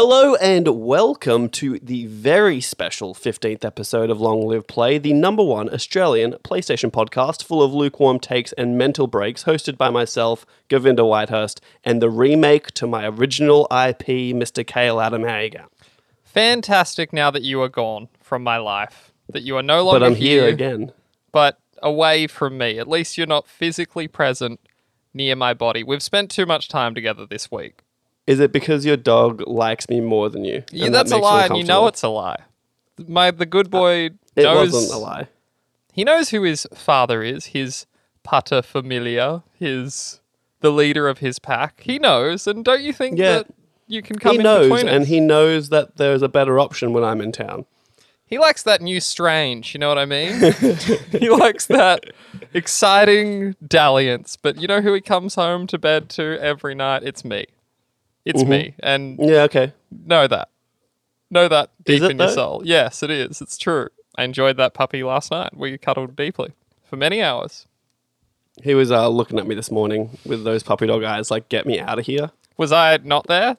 Hello and welcome to the very special 15th episode of Long Live Play, the number one Australian PlayStation podcast full of lukewarm takes and mental breaks, hosted by myself, Govinda Whitehurst, and the remake to my original IP, Mr. Kale Adam. Going? Fantastic now that you are gone from my life. That you are no longer But I'm here again. but away from me. At least you're not physically present near my body. We've spent too much time together this week. Is it because your dog likes me more than you? Yeah, And that that's a lie, and you know it's a lie. My the good uh, boy It knows wasn't a lie. he knows who his father is, his pater familia, his the leader of his pack. He knows, and don't you think Yeah. that you can come He in knows, between and he knows that there's a better option when I'm in town. He likes that new strange, you know what I mean? he likes that exciting dalliance. But you know who he comes home to bed to every night? It's me. It's me. And Yeah, okay. know that. Know that deep in your soul. Yes, it is. It's true. I enjoyed that puppy last night. We cuddled deeply for many hours. He was uh, looking at me this morning with those puppy dog eyes, like, get me out of here. Was I not there?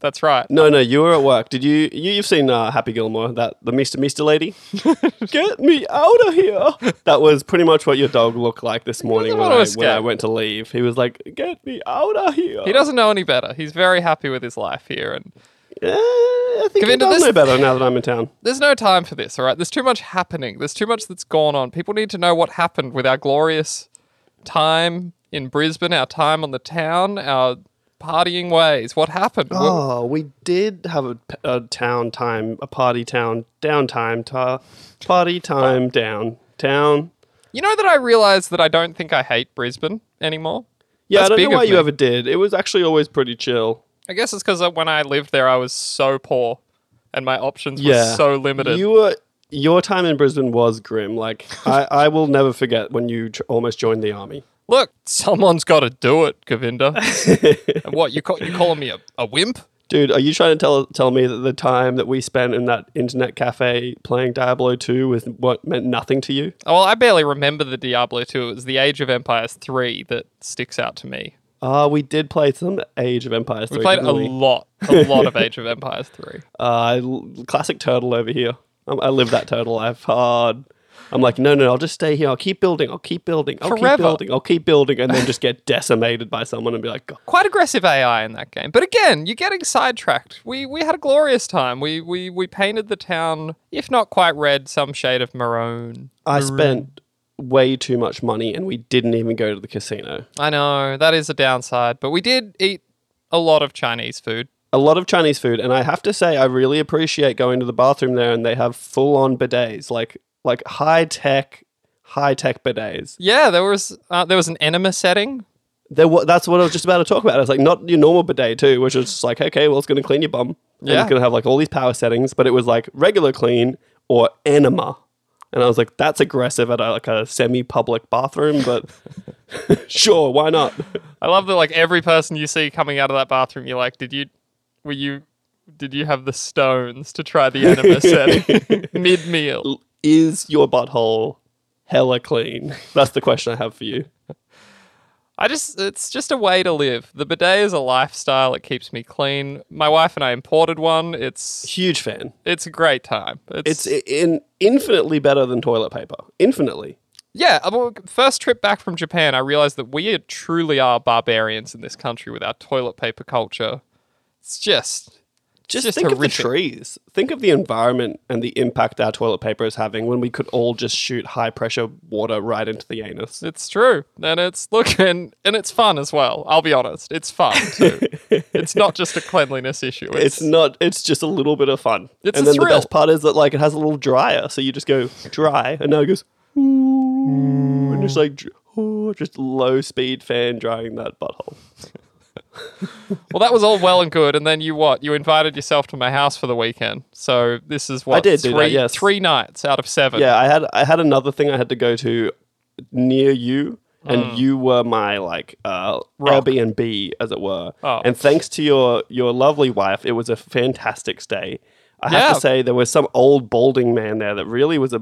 That's right. No, no, you were at work. Did you? you you've seen uh, Happy Gilmore, that the Mister Mister lady? Get me out of here! That was pretty much what your dog looked like this morning when I, when I went to leave. He was like, "Get me out of here!" He doesn't know any better. He's very happy with his life here. And Eh, I think he Govinda, does know better now that I'm in town. there's no time for this, all right? There's too much happening. There's too much that's gone on. People need to know what happened with our glorious time in Brisbane, our time on the town, our partying ways. What happened? Oh, we did have a town time, a party town downtime, ta- party time down town. You know that I realized that I don't think I hate Brisbane anymore? Yeah, That's I don't know why you me. ever did. It was actually always pretty chill. I guess it's because uh, when I lived there, I was so poor and my options were so limited. You were your time in Brisbane was grim. Like I, I will never forget when you tr- almost joined the army. Look, someone's got to do it, Govinda. And what, you, call, you calling me a, a wimp? Dude, are you trying to tell tell me that the time that we spent in that internet cafe playing Diablo 2 was what meant nothing to you? Oh, well, I barely remember the Diablo 2. It was the Age of Empires 3 that sticks out to me. Uh, we did play some Age of Empires 3. We played a we? lot, a lot of Age of Empires 3. Uh, classic turtle over here. Um, I live that turtle life hard. I'm like, no, no, I'll just stay here. I'll keep building. I'll keep building. I'll Forever. keep building. I'll keep building, and then just get decimated by someone and be like, "God, Quite aggressive AI in that game. But again, you're getting sidetracked. We we had a glorious time. We we we painted the town, if not quite red, some shade of maroon. I spent way too much money, and we didn't even go to the casino." I know, that is a downside, but we did eat a lot of Chinese food. a lot of Chinese food, and I have to say, I really appreciate going to the bathroom there, and they have full on bidets, like like high tech, high tech bidets. Yeah, there was uh, there was an enema setting. There, wa- that's what I was just about to talk about. It's like not your normal bidet too, which is just like okay, well, it's going to clean your bum, and Yeah. it's going to have like all these power settings, but it was like regular clean or enema. And I was like, that's aggressive at a, like a semi-public bathroom, but sure, why not? I love that like every person you see coming out of that bathroom, you're like, did you were you did you have the stones to try the enema setting mid meal? Is your butthole hella clean? That's the question I have for you. I just it's just a way to live. The bidet is a lifestyle. It keeps me clean. My wife and I imported one. It's Huge fan. it's a great time. It's, It's in infinitely better than toilet paper. Infinitely. yeah. uh, well, First trip back from Japan, I realized that we are, truly are barbarians in this country with our toilet paper culture. It's just Just, just think horrific. of the trees. Think of the environment and the impact our toilet paper is having when we could all just shoot high pressure water right into the anus. It's true, and it's look and and it's fun as well. I'll be honest, it's fun too. it's not just a cleanliness issue. It's not. It's just a little bit of fun. It's and then the best part is that like it has a little dryer, so you just go dry, and now it goes, and just like ooh, just low speed fan drying that butthole. well, that was all well and good, and then you what? You invited yourself to my house for the weekend. So this is what I did three that, yes. three nights out of seven. Yeah, I had I had another thing I had to go to near you, and Mm. you were my like uh, Rock. Airbnb, as it were. Oh. And thanks to your your lovely wife, it was a fantastic stay. I have Yeah. to say, there was some old balding man there that really was a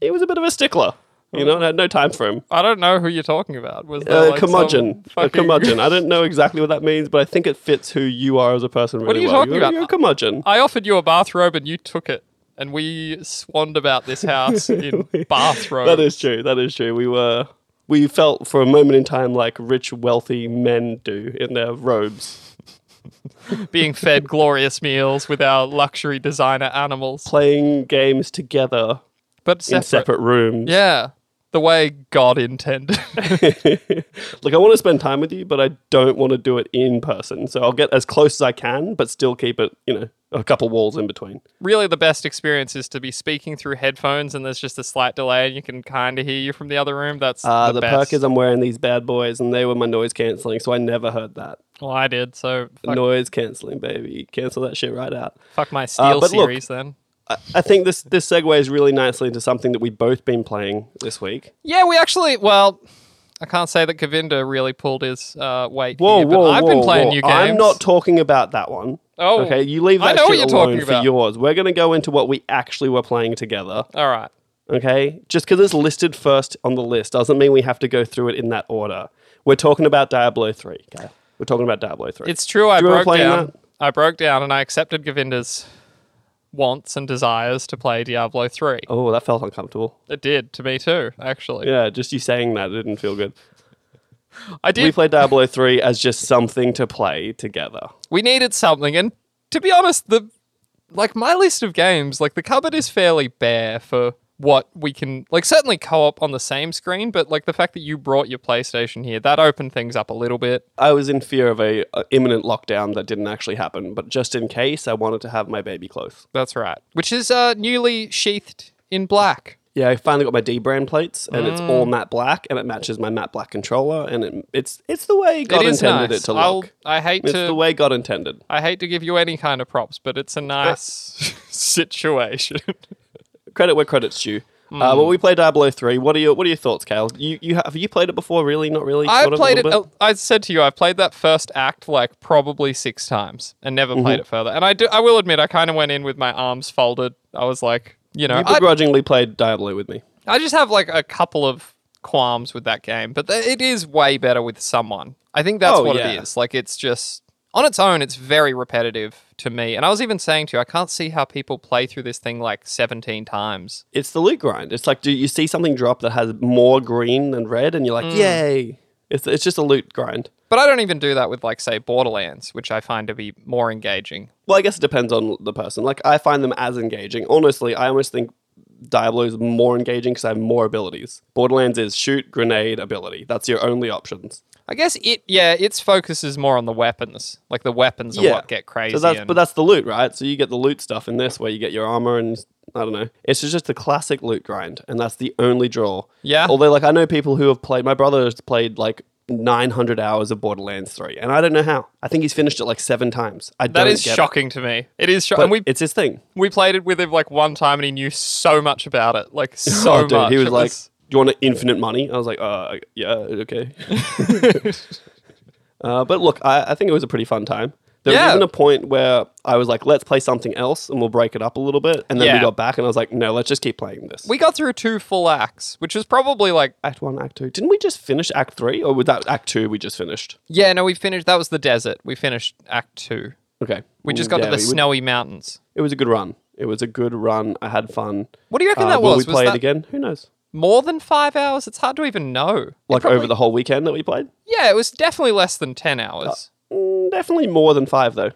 he was a bit of a stickler. You know, I had no time for him. I don't know who you're talking about. Was there Uh, like, curmudgeon, a fucking- curmudgeon. I don't know exactly what that means, but I think it fits who you are as a person. Really are you well. talking You're, about? You're a curmudgeon. I offered you a bathrobe and you took it, and we swanned about this house in bathrobe. That is true. That is true. We were. We felt for a moment in time like rich, wealthy men do in their robes, being fed glorious meals with our luxury designer animals, playing games together but in separate. separate rooms. Yeah, the way God intended. like I want to spend time with you, but I don't want to do it in person. So I'll get as close as I can, but still keep it, you know, a couple walls in between. really, the best experience is to be speaking through headphones, and there's just a slight delay, and you can kind of hear you from the other room. That's Uh, the, the best. perk is I'm wearing these bad boys, and they were my noise canceling, so I never heard that. well, I did. So fuck, Noise canceling, baby. Cancel that shit right out. fuck my Steel but look- series then. I, think this this segues really nicely into something that we've both been playing this week. Yeah, we actually. Well, I can't say that Govinda really pulled his uh, weight. Whoa, here, but whoa, I've whoa, been playing whoa. new games. I'm not talking about that one. Oh, okay. You leave I that shit you're alone for yours. We're gonna go into what we actually were playing together. All right. Okay, just because it's listed first on the list doesn't mean we have to go through it in that order. We're talking about Diablo three. Okay, we're talking about Diablo three. It's true. I Do broke down. that? I broke down, and I accepted Govinda's wants and desires to play Diablo three. oh, that felt uncomfortable. It did to me too. Actually, Yeah, just you saying that didn't feel good. I did. We played Diablo three as just something to play together. we needed something and to be honest the like my list of games like the cupboard is fairly bare for what we can like certainly co-op on the same screen but like the fact that you brought your playstation here that opened things up a little bit I was in fear of a, a imminent lockdown that didn't actually happen, but just in case, I wanted to have my baby close. that's right which is uh newly sheathed in black Yeah, I finally got my dbrand plates, and it's all Mm. matte black, and it matches my matte black controller, and it, it's it's the way God it intended nice it to I'll, look. i hate It's to the way God intended. i hate to give you any kind of props but it's a nice situation Credit where credit's due. Hmm. Uh, well, we played Diablo three. What are your What are your thoughts, Kale? You you have, you played it before? Really? Not really. I Sort of, a played it. bit? I said to you, I've played that first act like probably six times and never Mm-hmm. played it further. And I do. I will admit, I kind of went in with my arms folded. I was like, you know, You begrudgingly played Diablo with me. I just have like a couple of qualms with that game, but th- it is way better with someone. I think that's Oh, what yeah. it is. Like, it's just on its own, it's very repetitive to me. And I was even saying to you, I can't see how people play through this thing like seventeen times. It's the loot grind. It's like, do you see something drop that has more green than red, and you're Mm. like, yay! It's it's just a loot grind. But I don't even do that with like say Borderlands, which I find to be more engaging. Well, I guess it depends on the person. Like, I find them as engaging. Honestly, I almost think Diablo is more engaging because I have more abilities. Borderlands is shoot, grenade, ability. That's your only options. I guess it, yeah, its focus is more on the weapons. Like the weapons are Yeah. what get crazy. So that's and- but that's the loot, right? So you get the loot stuff in this where you get your armor and I don't know. It's just a classic loot grind, and that's the only draw. Yeah. Although, like, I know people who have played. My brother has played like 900 hours of Borderlands 3, and I don't know how. I think he's finished it like seven times. I that don't is get it. shocking to me. It is shocking. But And we it's his thing. we played it with him like one time, and he knew so much about it, like oh, so oh, dude, much. he was It like, "Do you want infinite money?" I was like, "Uh, yeah, okay." uh, but look, I, I think it was a pretty fun time. There Yeah. was even a point where I was like, "Let's play something else, and we'll break it up a little bit." And then we got back, and I was like, "No, let's just keep playing this." we got through two full acts, which was probably like, Act one, Act two. Didn't we just finish Act three, or was that Act two we just finished? yeah, no, we finished. That was the desert. We finished Act Two. Okay, We just got yeah, to the we would- snowy mountains. It was a good run. It was a good run. I had fun. What do you reckon Uh, that will was? we was play that it again? Who knows? More than five hours? It's hard to even know. Like probably- over the whole weekend that we played? yeah, it was definitely less than ten hours. Mm, definitely more than five though.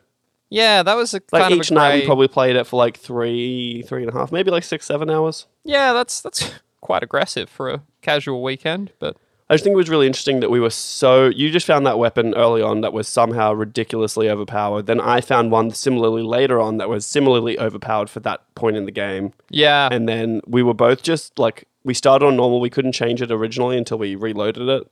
yeah, that was a Like kind each a night we probably played it for like three, three and a half, maybe like six, seven hours. Yeah, that's that's quite aggressive for a casual weekend, but I just think it was really interesting that we were so. You just found that weapon early on that was somehow ridiculously overpowered. Then I found one similarly later on that was similarly overpowered for that point in the game. yeah, And then we were both just like, we started on normal. We couldn't change it originally until we reloaded it.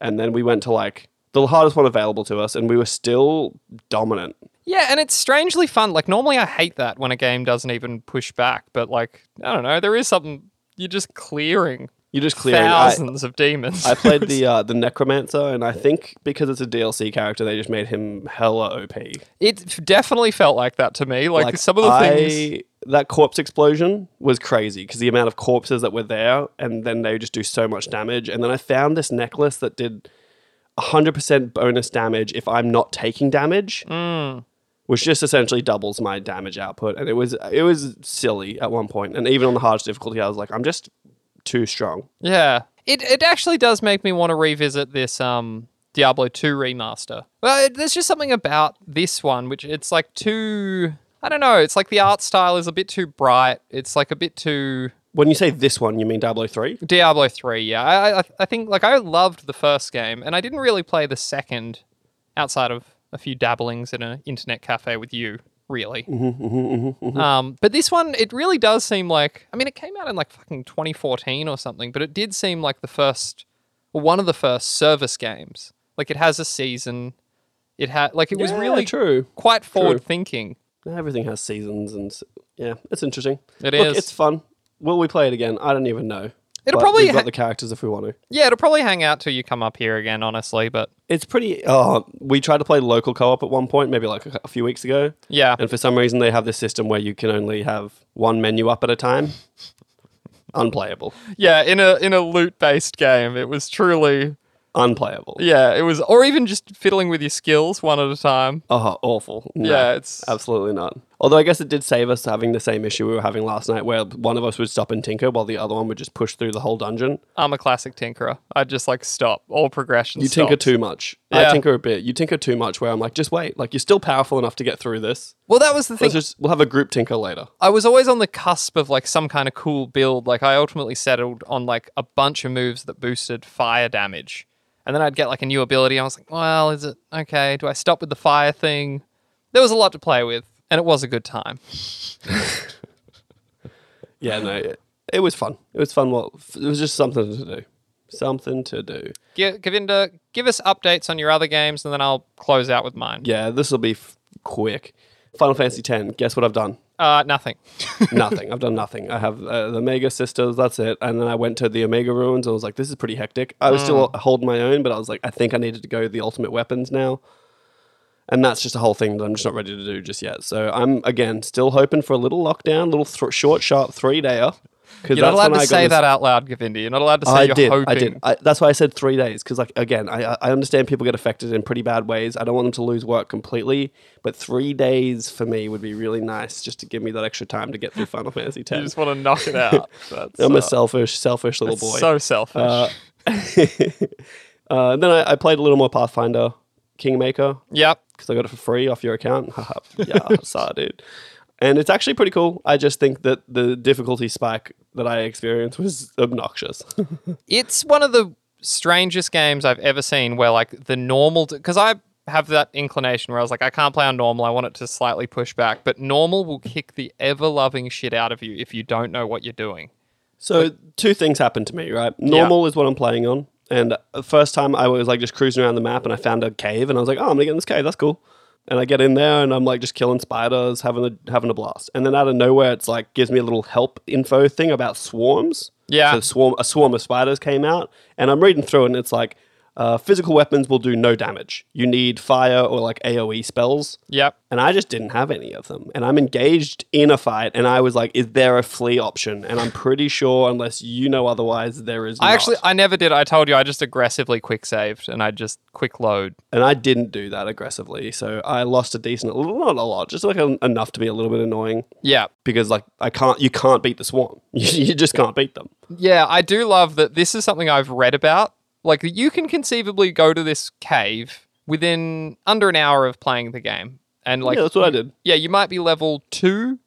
And then we went to like the hardest one available to us, and we were still dominant. yeah, and it's strangely fun. Like normally, I hate that when a game doesn't even push back, but like I don't know, there is something you're just clearing You're just clearing. I, thousands of demons. I played the uh, the necromancer, and I think because it's a DLC character, they just made him hella OP. it definitely felt like that to me. Like, Like some of the I, things. That corpse explosion was crazy because the amount of corpses that were there, and then they just do so much damage. And then I found this necklace that did 100% bonus damage if I'm not taking damage, which just essentially doubles my damage output. And it was it was silly at one point. And even on the hardest difficulty, I was like, I'm just too strong. Yeah. It it actually does make me want to revisit this um Diablo 2 remaster. Well, it, there's just something about this one which it's like too I don't know, it's like the art style is a bit too bright. It's like a bit too When you say this one, you mean Diablo 3? Diablo 3, yeah. I, I I think like I loved the first game and I didn't really play the second outside of a few dabblings in an internet cafe with you, really. Mm-hmm, mm-hmm, mm-hmm, um, but this one, it really does seem like I mean, it came out in like fucking 2014 or something, but it did seem like the first, one of the first service games. Like it has a season. It had like it was Yeah, really true. quite forward thinking. Everything has seasons, and yeah, it's interesting. It Look, is. It's fun. Will we play it again? I don't even know. It'll probably we've ha- the characters if we want to. Yeah, it'll probably hang out till you come up here again, honestly. But It's pretty. Oh, we tried to play local co-op at one point, maybe like a, a few weeks ago, yeah, and for some reason they have this system where you can only have one menu up at a time. Unplayable. yeah, in a in a loot based game, it was truly Unplayable. yeah, it was, or even just fiddling with your skills one at a time. Oh, awful. No, Yeah, it's- absolutely not. Although I guess it did save us having the same issue we were having last night, where one of us would stop and tinker while the other one would just push through the whole dungeon. I'm a classic tinkerer. I'd just like stop all progression. You tinker stops. too much. Yeah. I tinker a bit. You tinker too much. Where I'm like, just wait. Like you're still powerful enough to get through this. Well, that was the thing. Let's just we'll have a group tinker later. I was always on the cusp of like some kind of cool build. Like I ultimately settled on like a bunch of moves that boosted fire damage. And then I'd get like a new ability. I was like, well, is it okay? Do I stop with the fire thing? There was a lot to play with, and it was a good time. Yeah, no, it, it was fun. It was fun. Well, it was just something to do. Something to do. Give, Govinda, give us updates on your other games, and then I'll close out with mine. Yeah, this will be f- quick. Final Fantasy X. Guess what I've done? Uh, nothing. nothing. I've done nothing. I have uh, the Omega Sisters. That's it. And then I went to the Omega Ruins. And I was like, this is pretty hectic. I was still holding my own, but I was like, I think I needed to go the Ultimate Weapons now. And that's just a whole thing that I'm just not ready to do just yet. So I'm again still hoping for a little lockdown, little th- short, sharp three dayer. You're not allowed to say that out loud, Govinda. You're not allowed to say I you're did. hoping. I did. I, that's why I said three days because, like, again, I I understand people get affected in pretty bad ways. I don't want them to lose work completely, but three days for me would be really nice, just to give me that extra time to get through Final Fantasy X. You just want to knock it out. That's, I'm uh, a selfish, selfish little boy. so selfish. uh, uh, then I, I played a little more Pathfinder Kingmaker yep. because I got it for free off your account. Yeah, saw dude. And it's actually pretty cool. I just think that the difficulty spike that I experienced was obnoxious. It's one of the strangest games I've ever seen where like the normal because I have that inclination where I was like I can't play on normal I want it to slightly push back but normal will kick the ever loving shit out of you if you don't know what you're doing. So two things happened to me, right? Normal is what I'm playing on. And the first time I was like just cruising around the map and I found a cave and I was like, oh, I'm gonna get in this cave. That's cool. And I get in there and I'm like just killing spiders, having a having a blast. And then out of nowhere, it's like gives me a little help info thing about swarms. Yeah. So swarm a swarm of spiders came out, and I'm reading through it, and it's like uh, physical weapons will do no damage. You need fire or like AOE spells. Yep. And I just didn't have any of them. And I'm engaged in a fight, and I was like, "Is there a flee option?" And I'm pretty sure, unless you know otherwise, there is. I not. actually I never did. I told you I just aggressively quick saved and I just quick load. and I didn't do that aggressively, so I lost a decent, not a lot, just like a, enough to be a little bit annoying Yeah. because like I can't, you can't beat the swarm. You, you just can't beat them. Yeah, I do love that this is something I've read about. Like you can conceivably go to this cave within under an hour of playing the game. And like yeah, that's what I did. yeah, you might be level two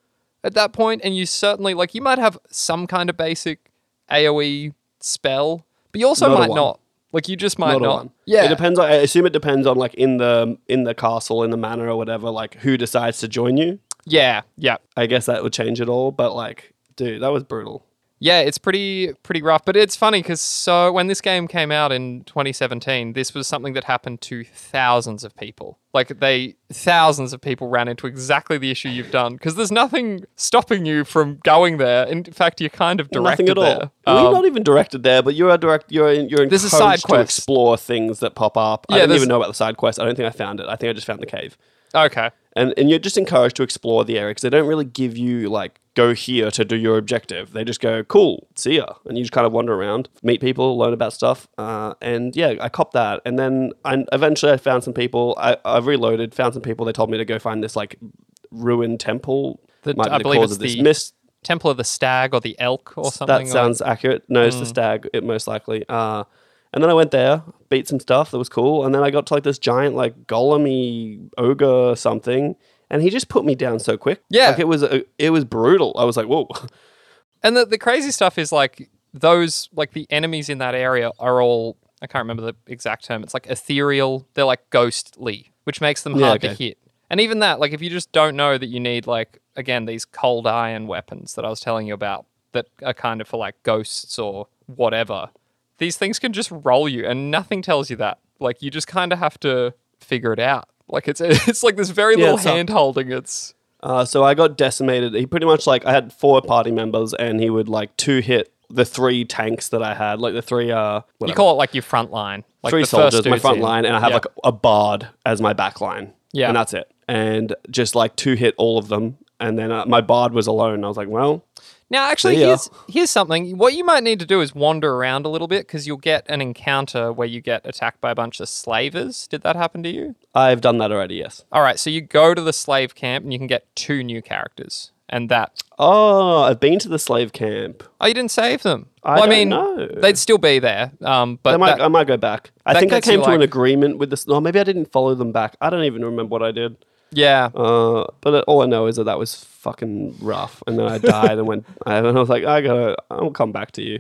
at that point, and you certainly like you might have some kind of basic AoE spell, but you also Not might not. Like you just might Not, not. Yeah, it depends. On, I assume it depends on like in the in the castle, in the manor or whatever, like who decides to join you. yeah, yeah, I guess that would change it all. But like, dude, that was brutal. Yeah. It's pretty pretty rough, but it's funny because so when this game came out in 2017, this was something that happened to thousands of people. Like they thousands of people ran into exactly the issue you've done because there's nothing stopping you from going there. In fact, you're kind of directed Nothing at all. there. well, you're Um, not even directed there, but you're a direct. You're in, you're There's a encouraged side to quest. explore things that pop up. I Yeah, didn't even know about the side quest. I don't think I found it. I think I just found the cave. Okay. And and you're just encouraged to explore the area because they don't really give you like go here to do your objective. They just go cool, see ya, and you just kind of wander around, meet people, learn about stuff. Uh, and yeah, I copped that, and then I eventually I found some people. I, I reloaded, found some people. They told me to go find this like ruined temple. The- Might be I the believe cause it's of this the mist. Temple of the Stag or the Elk or something. That like- sounds accurate. No, Mm. it's the stag. It most likely. Uh, and then I went there, beat some stuff that was cool, and then I got to like this giant like golemy ogre something, and he just put me down so quick. Yeah. like it was a, it was brutal. I was like, whoa. And the, the crazy stuff is like those like the enemies in that area are all I can't remember the exact term. It's like ethereal. They're like ghostly, which makes them Yeah, hard to hit. And even that, like if you just don't know that you need like again these cold iron weapons that I was telling you about that are kind of for like ghosts or whatever, these things can just roll you, and nothing tells you that. Like you just kind of have to figure it out. Like it's it's like this very Yeah, little hand holding. It's Uh, so I got decimated. He pretty much like I had four party members, and he would like two hit the three tanks that I had, like the three uh you call it like your front line, like three the first soldiers, my front in. line, and I have Yeah. like a bard as my back line. Yeah. and that's it. And just like two hit all of them, and then uh, my bard was alone. I was like, well, Now, actually, here's here's something. What you might need to do is wander around a little bit because you'll get an encounter where you get attacked by a bunch of slavers. Did that happen to you? I've done that already. Yes. All right, so you go to the slave camp and you can get two new characters, and that. Oh, I've been to the slave camp. Oh, you didn't save them. I well, I don't mean, know. they'd still be there. Um, but I might, that- I might go back. I that think I gets you, came to an like- agreement with this. No, maybe I didn't follow them back. I don't even remember what I did. yeah, Uh, but all I know is that that was fucking rough. And then I died and went. And I was like, I gotta. I'll come back to you.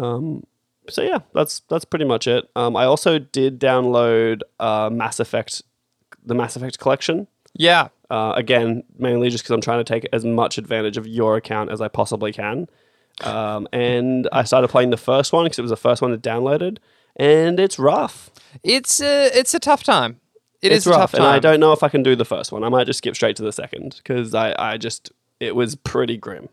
Um. So yeah, that's that's pretty much it. Um. I also did download uh Mass Effect, the Mass Effect collection. yeah. Uh, again, mainly just because I'm trying to take as much advantage of your account as I possibly can. Um, and I started playing the first one because it was the first one that downloaded, and it's rough. It's a it's a tough time. It it's is rough, and I don't know if I can do the first one. I might just skip straight to the second because I, I just it was pretty grim.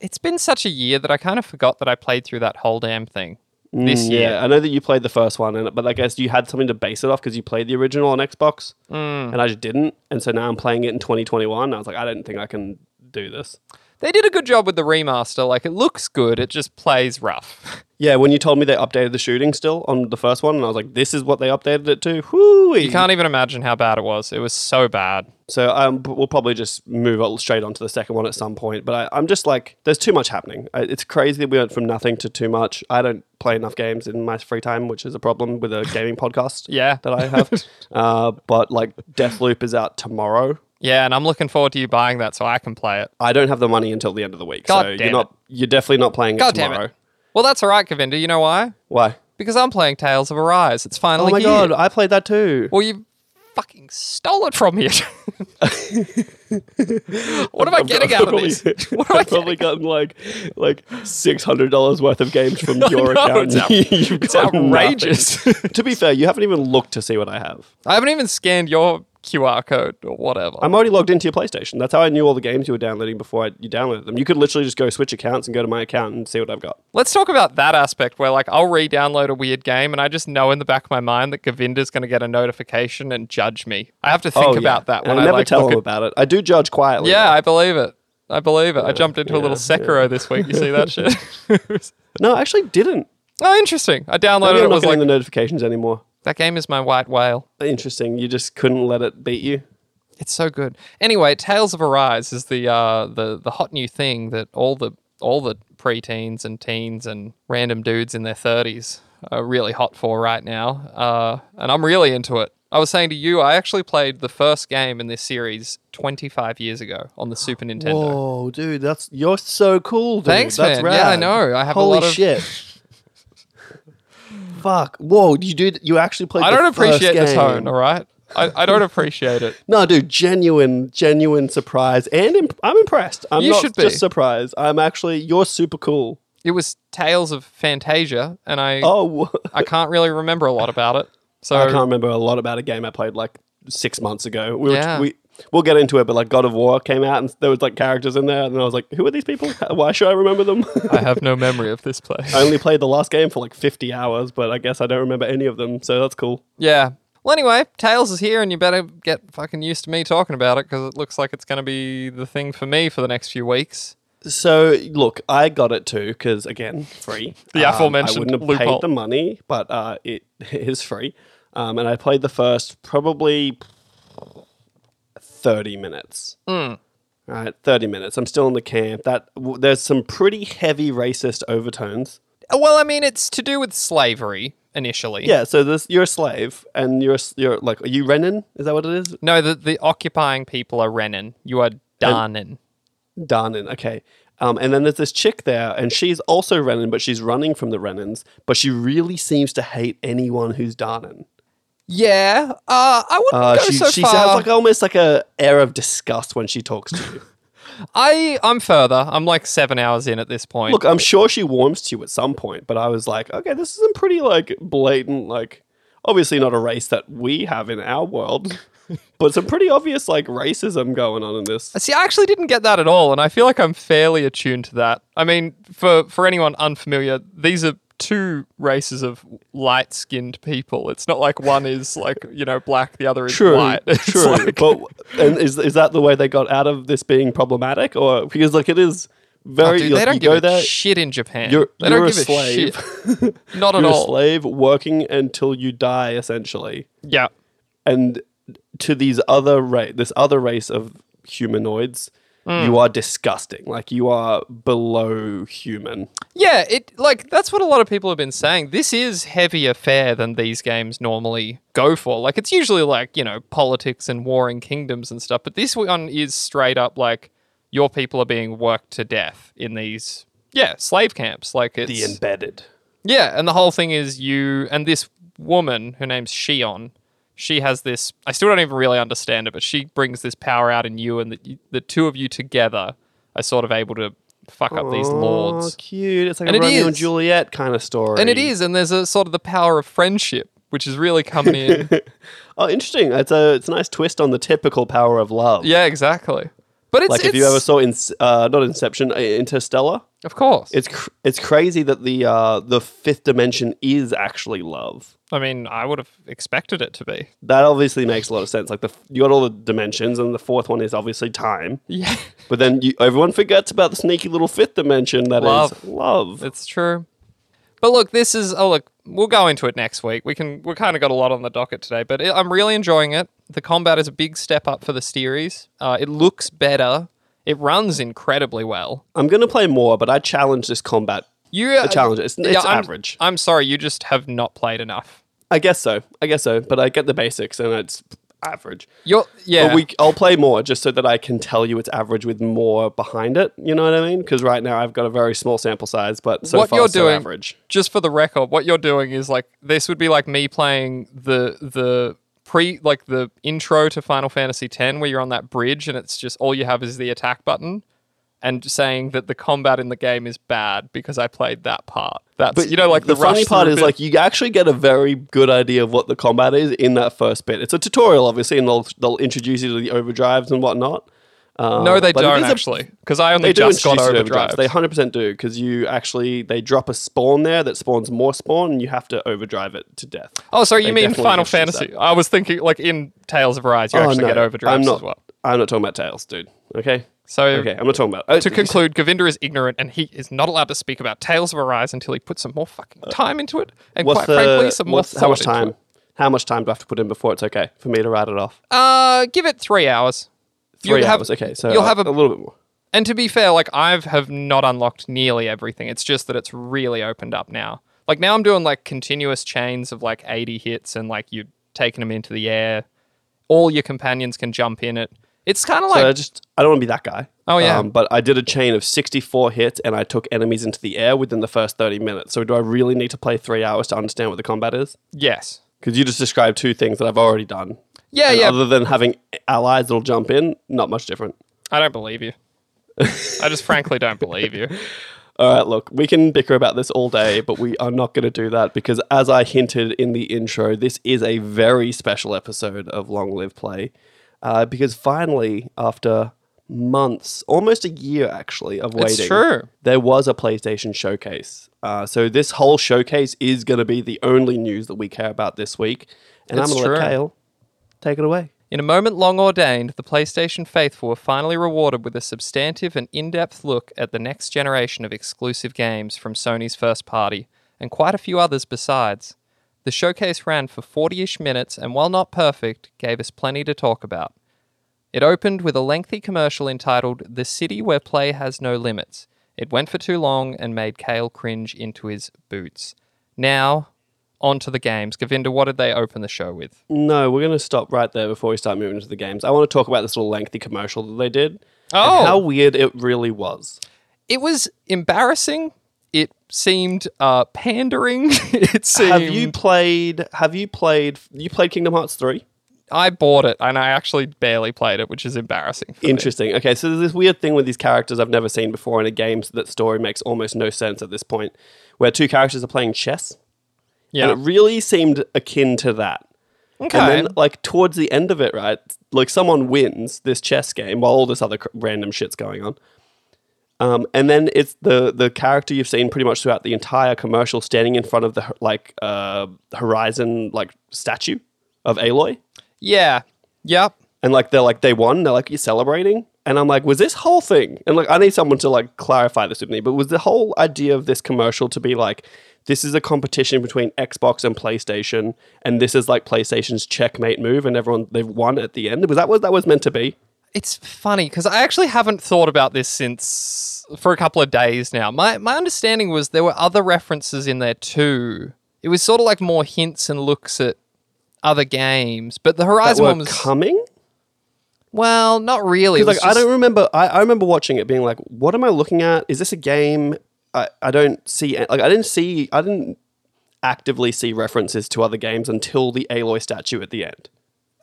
It's been such a year that I kind of forgot that I played through that whole damn thing this Mm, year. Yeah, I know that you played the first one, and but I guess you had something to base it off because you played the original on Xbox, Mm. and I just didn't. And so now I'm playing it in 2021. I was like, I don't think I can do this. They did a good job with the remaster. Like it looks good. It just plays rough. Yeah, when you told me they updated the shooting still on the first one, and I was like, this is what they updated it to. Whoo! You can't even imagine how bad it was. It was so bad. So um, we'll probably just move straight on to the second one at some point. But I, I'm just like, there's too much happening. It's crazy that we went from nothing to too much. I don't play enough games in my free time, which is a problem with a gaming podcast Yeah. that I have. uh, but like, Deathloop is out tomorrow. Yeah, and I'm looking forward to you buying that so I can play it. I don't have the money until the end of the week, God so damn you're not. You're definitely not playing it God damn tomorrow. it. Well, that's all right, Govinda. You know why? Why? Because I'm playing Tales of Arise. It's finally. Oh my here. god, I played that too. Well, you fucking stole it from me. what am I getting out of this? What am I I've probably gotten like like six hundred dollars worth of games from your know, account. it's out- You've it's outrageous. to be fair, you haven't even looked to see what I have. I haven't even scanned your QR code or whatever. I'm already logged into your PlayStation. That's how I knew all the games you were downloading before I, you downloaded them. You could literally just go switch accounts and go to my account and see what I've got. Let's talk about that aspect where, like, I'll re download a weird game and I just know in the back of my mind that Govinda's going to get a notification and judge me. I have to think Oh, yeah. about that And when I I, never like, tell him at- about it. I do judge quietly. Yeah, though. I believe it. I believe it. I jumped into a little yeah, Sekiro this week. You see that shit? No, I actually didn't. oh, interesting. I downloaded Maybe it. I'm not Was getting like, the notifications anymore. That game is my white whale. Interesting. You just couldn't let it beat you. It's so good. Anyway, Tales of Arise is the uh, the the hot new thing that all the all the preteens and teens and random dudes in their thirties are really hot for right now, uh, and I'm really into it. I was saying to you, I actually played the first game in this series 25 years ago on the Super Nintendo. Whoa, dude, that's you're so cool, dude. Thanks, that's man. Yeah, I know. I have a Holy lot of- shit. Fuck. Whoa, you did you actually played I don't appreciate the game. tone. All right, I, I don't appreciate it. No, dude, genuine, genuine surprise, and imp- I'm impressed. I'm You not should be. just surprised. I'm actually, you're super cool. It was Tales of Phantasia, and I Oh, I can't really remember a lot about it. So I can't remember a lot about a game I played like six months ago. We were, Yeah. we we'll get into it, but like God of War came out and there was like characters in there, and I was like, who are these people? Why should I remember them? I have no memory of this place. I only played the last game for like 50 hours, but I guess I don't remember any of them, so that's cool. Yeah. Well, anyway, Tales is here, and you better get fucking used to me talking about it because it looks like it's going to be the thing for me for the next few weeks. So look, I got it too because again, free. The Um, aforementioned I wouldn't have loophole. paid the money, but uh, it is free. Um, and I played the first probably thirty minutes. Hmm. Right, thirty minutes. I'm still in the camp. That w- there's some pretty heavy racist overtones. Well, I mean, it's to do with slavery initially. Yeah, so this you're a slave, and you're you're like are you Renan? Is that what it is? No, the, the occupying people are Renan. You are Dahnan. Dahnan. Okay. Um, and then there's this chick there, and she's also Renan, but she's running from the Renans. But she really seems to hate anyone who's Dahnan. Yeah. Uh, I wouldn't Uh, go she so she far. sounds like almost like a air of disgust when she talks to you. I I'm further. I'm like seven hours in at this point. Look, I'm sure she warms to you at some point, but I was like, okay, this is some pretty like blatant, like obviously not a race that we have in our world, but some pretty obvious like racism going on in this. See, I actually didn't get that at all, and I feel like I'm fairly attuned to that. I mean, for for anyone unfamiliar, these are two races of light-skinned people. It's not like one is like you know black, the other is True, white. It's true. like- but and is is that the way they got out of this being problematic, or because like it is Oh, very dude, like, they don't you give go a there, shit in Japan. you're they you're don't a give slave. a shit. Not at you're a all. slave working until you die, essentially. Yeah. and to these other race, this other race of humanoids Hmm. you are disgusting like you are below human Yeah, it like that's what a lot of people have been saying. This is heavier fare than these games normally go for. Like it's usually like, you know, politics and warring kingdoms and stuff, but this one is straight up like your people are being worked to death in these yeah, slave camps. Like it's the embedded Yeah, and the whole thing is you and this woman, her name's Shionne. She has this. I still don't even really understand it, but she brings this power out in you, and the, the two of you together are sort of able to fuck up these oh lords. cute it's like And a it romeo and juliet kind of story And it is, and there's a sort of the power of friendship, which is really coming in. oh interesting it's a it's a nice twist on the typical power of love yeah, exactly. But it's like if it's, you ever saw in uh not inception uh, interstellar of course. it's cr- it's crazy that the uh the fifth dimension is actually love I mean, I would have expected it to be. that obviously makes a lot of sense like the you got all the dimensions and the fourth one is obviously time Yeah, But then you, everyone forgets about the sneaky little fifth dimension that is Love. love. it's true. But look, this is oh look, we'll go into it next week. We can we kind of got a lot on the docket today, but it, I'm really enjoying it. The combat is a big step up for the series. Uh, it looks better. It runs incredibly well. I'm going to play more, but I challenge this combat. You I challenge it. It's, it's I'm, average. I'm sorry, you just have not played enough. I guess so. I guess so. But I get the basics, and it's average. You're yeah. We, I'll play more just so that I can tell you it's average with more behind it. You know what I mean? Because right now I've got a very small sample size, but so what far you're so doing, average. just for the record, what you're doing is like this would be like me playing the the pre like the intro to Final Fantasy X, where you're on that bridge and it's just all you have is the attack button, and saying that the combat in the game is bad because I played that part. That's But you know like the, the funny rush part is bit. like you actually get a very good idea of what the combat is in that first bit. It's a tutorial, obviously, and they'll they'll introduce you to the overdrives and whatnot. Uh, no, they don't actually because I only just got introduce you overdrive. overdrives. They hundred percent do because you actually they drop a spawn there that spawns more spawn, and you have to overdrive it to death. oh, sorry, you mean Final Fantasy? I was thinking like in Tales of Arise, you actually get overdrives Oh, I'm not. as well. I'm not talking about tales, dude. Okay. So Okay, I'm not talking about. oh, to conclude, Govinda is ignorant and he is not allowed to speak about Tales of Arise until he puts some more fucking time into it. And quite the frankly, some more how much time? How much time do I have to put in before it's okay for me to write it off? Uh, give it three hours. 3 You'll have- hours. okay, so you'll have a, a- little bit more. And to be fair, like I've have not unlocked nearly everything. It's just that it's really opened up now. Like now I'm doing like continuous chains of like 80 hits and like you're taking them into the air. All your companions can jump in it. It's kind of like so I just I don't want to be that guy. Oh, yeah. Um, but I did a chain of 64 hits, and I took enemies into the air within the first 30 minutes. So do I really need to play three hours to understand what the combat is? yes. Because you just described two things that I've already done. Yeah, And yeah. Other than having allies that'll jump in, not much different. I don't believe you. I just frankly don't believe you. All right, look, we can bicker about this all day, but we are not going to do that because, as I hinted in the intro, this is a very special episode of Long Live Play. Uh, because finally, after months, almost a year actually, of waiting, It's true. there was a PlayStation showcase. Uh, so this whole showcase is going to be the only news that we care about this week. And It's I'm going to let true. Kale take it away. In a moment long ordained, the PlayStation faithful were finally rewarded with a substantive and in depth look at the next generation of exclusive games from Sony's first party, and quite a few others besides. The showcase ran for 40 ish minutes, and while not perfect, gave us plenty to talk about. It opened with a lengthy commercial entitled The City Where Play Has No Limits. It went for too long and made Kale cringe into his boots. Now, on to the games. Govinda, what did they open the show with? No, we're going to stop right there before we start moving into the games. I want to talk about this little lengthy commercial that they did. Oh. How weird it really was. it was embarrassing. It seemed uh, pandering. it seemed. Have you played? Have you played? You played Kingdom Hearts three? I bought it and I actually barely played it, which is embarrassing. For me. Interesting. Okay, so there's this weird thing with these characters I've never seen before in a game that story makes almost no sense at this point, where two characters are playing chess, Yeah. and it really seemed akin to that. okay. And then, like towards the end of it, right, like someone wins this chess game while all this other cr- random shit's going on. Um, and then it's the the character you've seen pretty much throughout the entire commercial standing in front of the like uh, Horizon like statue of Aloy, yeah. Yep. and like they're like they won. They're like you're celebrating, and I'm like, was this whole thing? And like I need someone to like clarify this with me. But was the whole idea of this commercial to be like? This is a competition between Xbox and PlayStation, and this is like PlayStation's checkmate move, and everyone they've won at the end. Was that what that was meant to be? It's funny because I actually haven't thought about this since for a couple of days now. My my understanding was there were other references in there too. It was sort of like more hints and looks at other games, but the Horizon one was coming? well, not really. Like was I don't remember. I, I remember watching it, being like, "What am I looking at? Is this a game?" I, I don't see. Like I didn't see. I didn't actively see references to other games until the Aloy statue at the end.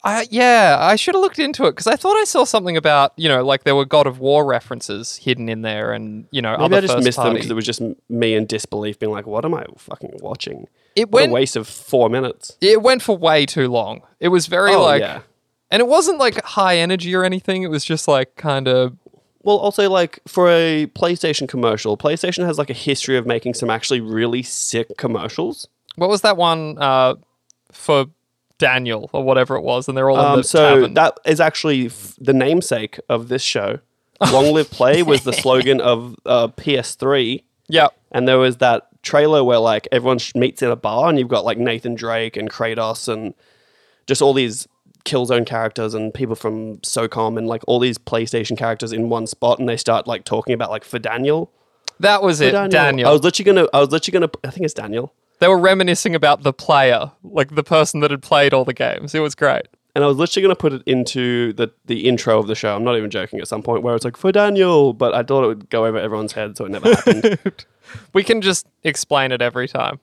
I, yeah, I should have looked into it because I thought I saw something about you know like there were God of War references hidden in there, and you know Maybe other I just missed them because it was just me in disbelief, being like, "What am I fucking watching?" It What went a waste of four minutes. it went for way too long. It was very Oh, like, yeah. and it wasn't like high energy or anything. It was just like kind of Well, also like for a PlayStation commercial, PlayStation has like a history of making some actually really sick commercials. what was that one uh, for Daniel or whatever it was, and they're all in Um, the so tavern. that is actually f- the namesake of this show. Long Live Play was the slogan of uh, PS3, yeah, and there was that trailer where like everyone sh- meets in a bar, and you've got like Nathan Drake and Kratos and just all these Killzone characters and people from SOCOM and like all these PlayStation characters in one spot, and they start like talking about like for Daniel. that was it. For Daniel. I was literally gonna. I was literally gonna. I think it's Daniel. they were reminiscing about the player, like the person that had played all the games. It was great. And I was literally going to put it into the, the intro of the show. I'm not even joking at some point where it's like, for Daniel. But I thought it would go over everyone's head, so it never happened. We can just explain it every time.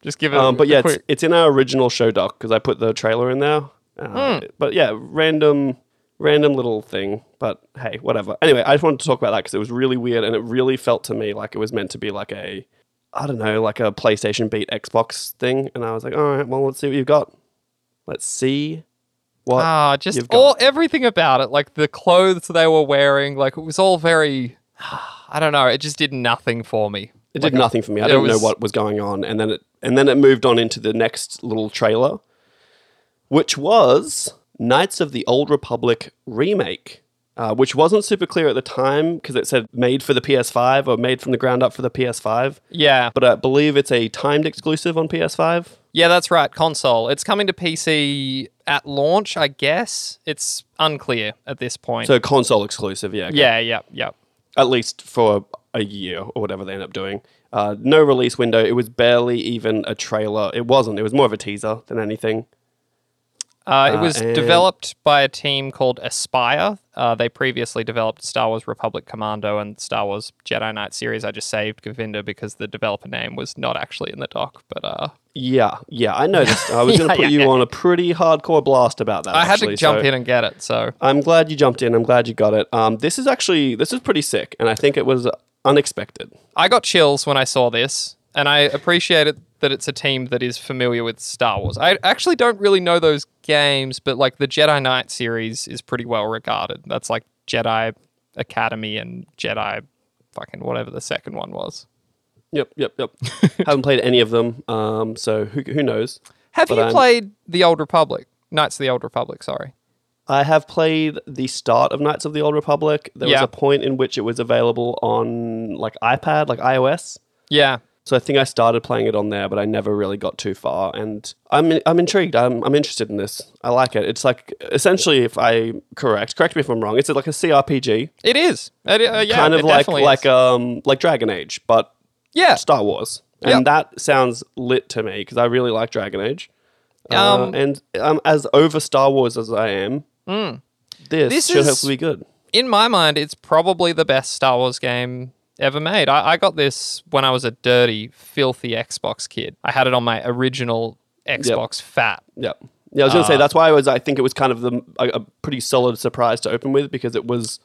Just give it. um, but yeah, it's, it's in our original show doc because I put the trailer in there. Uh, Hmm. But yeah, random, random little thing. But hey, whatever. Anyway, I just wanted to talk about that because it was really weird and it really felt to me like it was meant to be like a, I don't know, like a PlayStation beat Xbox thing. And I was like, all right, well, let's see what you've got. Let's see what Ah, just all everything about it, like the clothes they were wearing, like it was all very. I don't know. It just did nothing for me. It did nothing for me. I didn't know what was going on, and then it and then it moved on into the next little trailer, which was Knights of the Old Republic remake, uh, which wasn't super clear at the time because it said made for the PS5 or made from the ground up for the PS5. Yeah, But I believe it's a timed exclusive on PS5. yeah, that's right. Console. It's coming to PC at launch, I guess. It's unclear at this point. So console exclusive, yeah. okay. yeah, yeah, yeah. At least for a year or whatever they end up doing. Uh, no release window. It was barely even a trailer. It wasn't. It was more of a teaser than anything. Uh, it Uh, was and- developed by a team called Aspyr. Uh, they previously developed Star Wars Republic Commando and Star Wars Jedi Knight series. I just saved Govinda because the developer name was not actually in the doc. But uh, Yeah, yeah, I noticed. I was going to put yeah, you yeah. on a pretty hardcore blast about that. I had to jump so in and get it. So I'm glad you jumped in. I'm glad you got it. Um, this is actually this is pretty sick, and I think it was unexpected. I got chills when I saw this, and I appreciate it that it's a team that is familiar with Star Wars. I actually don't really know those games, but like the Jedi Knight series is pretty well regarded. That's like Jedi Academy and Jedi fucking whatever the second one was. Yep, yep, yep. Haven't played any of them, um, so who who knows? Have But you I'm- played the Old Republic? Knights of the Old Republic, sorry. I have played the start of Knights of the Old Republic. There Yeah. was a point in which it was available on like iPad, like iOS. Yeah. So I think I started playing it on there, but I never really got too far. And I'm I'm intrigued. I'm I'm interested in this. I like it. It's like essentially, if I correct, correct me if I'm wrong. It's like a CRPG, It is. It, uh, yeah, kind of like definitely is. like um like Dragon Age, but yeah. Star Wars. And Yep. that sounds lit to me because I really like Dragon Age. Uh, Um, and um, as over Star Wars as I am, this, This should is- hopefully be good. in my mind, it's probably the best Star Wars game ever made. I, I got this when I was a dirty, filthy Xbox kid. I had it on my original Xbox Fat. Yeah. Yeah, I was going to Uh, say that's why I was. I think it was kind of the a, a pretty solid surprise to open with because it was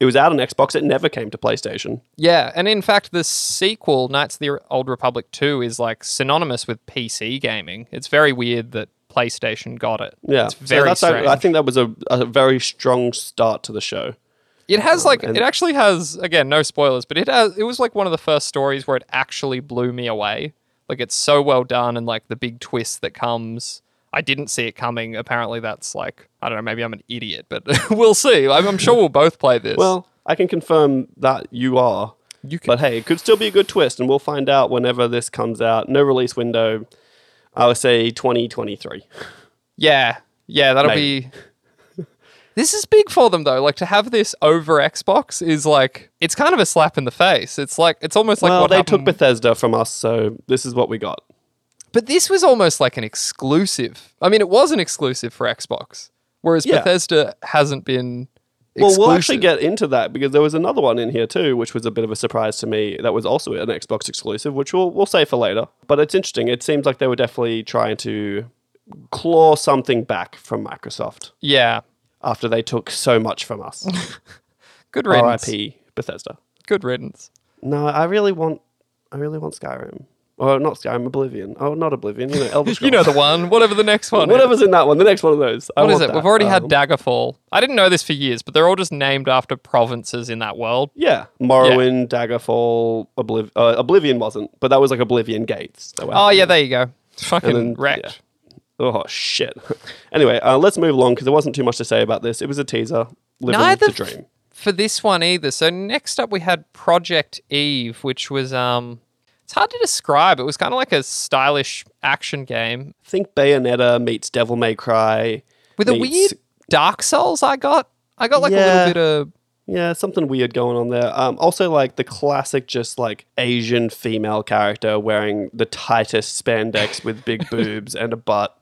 it was out on Xbox. It never came to PlayStation. Yeah, and in fact, the sequel, Knights of the Old Republic 2, is like synonymous with PC gaming. It's very weird that PlayStation got it. Yeah, It's very so that's strange. I think that was a, a very strong start to the show. It has um, like it actually has again no spoilers, but it has it was like one of the first stories where it actually blew me away. Like it's so well done and like the big twist that comes. I didn't see it coming. Apparently that's like I don't know, maybe I'm an idiot, but we'll see. I'm, I'm sure we'll both play this. Well, I can confirm that you are. you can But hey, it could still be a good twist, and we'll find out whenever this comes out. No release window. I would say 2023. Yeah. Yeah, that'll Maybe. be This is big for them though. Like to have this over Xbox is like it's kind of a slap in the face. It's like it's almost like well, what they happened took Bethesda from us, so this is what we got. But this was almost like an exclusive. I mean, it was an exclusive for Xbox, whereas Yeah. Bethesda hasn't been. Well, we'll actually get into that because there was another one in here too, which was a bit of a surprise to me. That was also an Xbox exclusive, which we'll we'll say for later. But it's interesting. It seems like they were definitely trying to claw something back from Microsoft Yeah, after they took so much from us. good riddance. R.I.P. Bethesda. Good riddance. No, I really want, I really want Skyrim. Oh, not Skyrim, Oblivion. Oh, not Oblivion. You know, Elder Scrolls. You know the one. Whatever the next one. is. Whatever's in that one, the next one of those. I What is it? that. We've already had Um, Daggerfall. I didn't know this for years, but they're all just named after provinces in that world. Yeah, Morrowind, Daggerfall, Obliv- uh, Oblivion wasn't, but that was like Oblivion Gates. Oh yeah, there you go. Fucking then- wrecked. Oh shit. anyway, uh, let's move along because there wasn't too much to say about this. It was a teaser. Living Neither the f- dream. for this one either. So next up we had Project Eve, which was um it's hard to describe. It was kind of like a stylish action game Think Bayonetta meets Devil May Cry. with a weird Dark Souls I got. I got like a little bit of Yeah, something weird going on there. Um, also, like the classic, just like Asian female character wearing the tightest spandex with big boobs and a butt.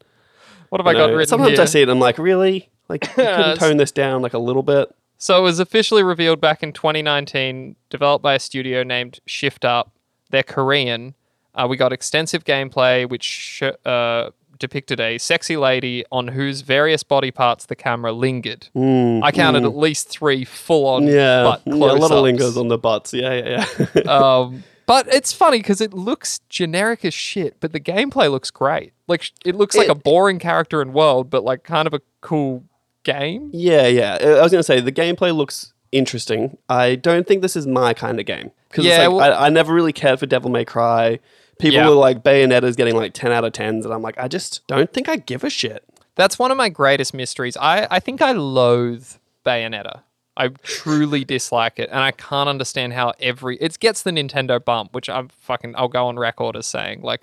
What have I You got written Sometimes here? I see it, and I'm like, really? Like, you couldn't tone this down like a little bit? So it was officially revealed back in 2019, developed by a studio named Shift Up. They're Korean. Uh, we got extensive gameplay, which sh- uh, depicted a sexy lady on whose various body parts the camera lingered. I counted at least three full-on Mm, Yeah, butt yeah, a lot of lingers on the butts. Yeah, yeah, yeah. um, but it's funny because it looks generic as shit, but the gameplay looks great. Like it looks like It- a boring character and world, but like kind of a cool game. Yeah, yeah. I was going to say the gameplay looks interesting. I don't think this is my kind of game because Yeah, like, well- I, I never really cared for Devil May Cry. People Yeah. were like Bayonetta's getting like ten out of tens, and I'm like, I just don't think I give a shit. That's one of my greatest mysteries. I, I think I loathe Bayonetta. I truly dislike it, and I can't understand how every it gets the Nintendo bump, which I'm fucking I'll go on record as saying like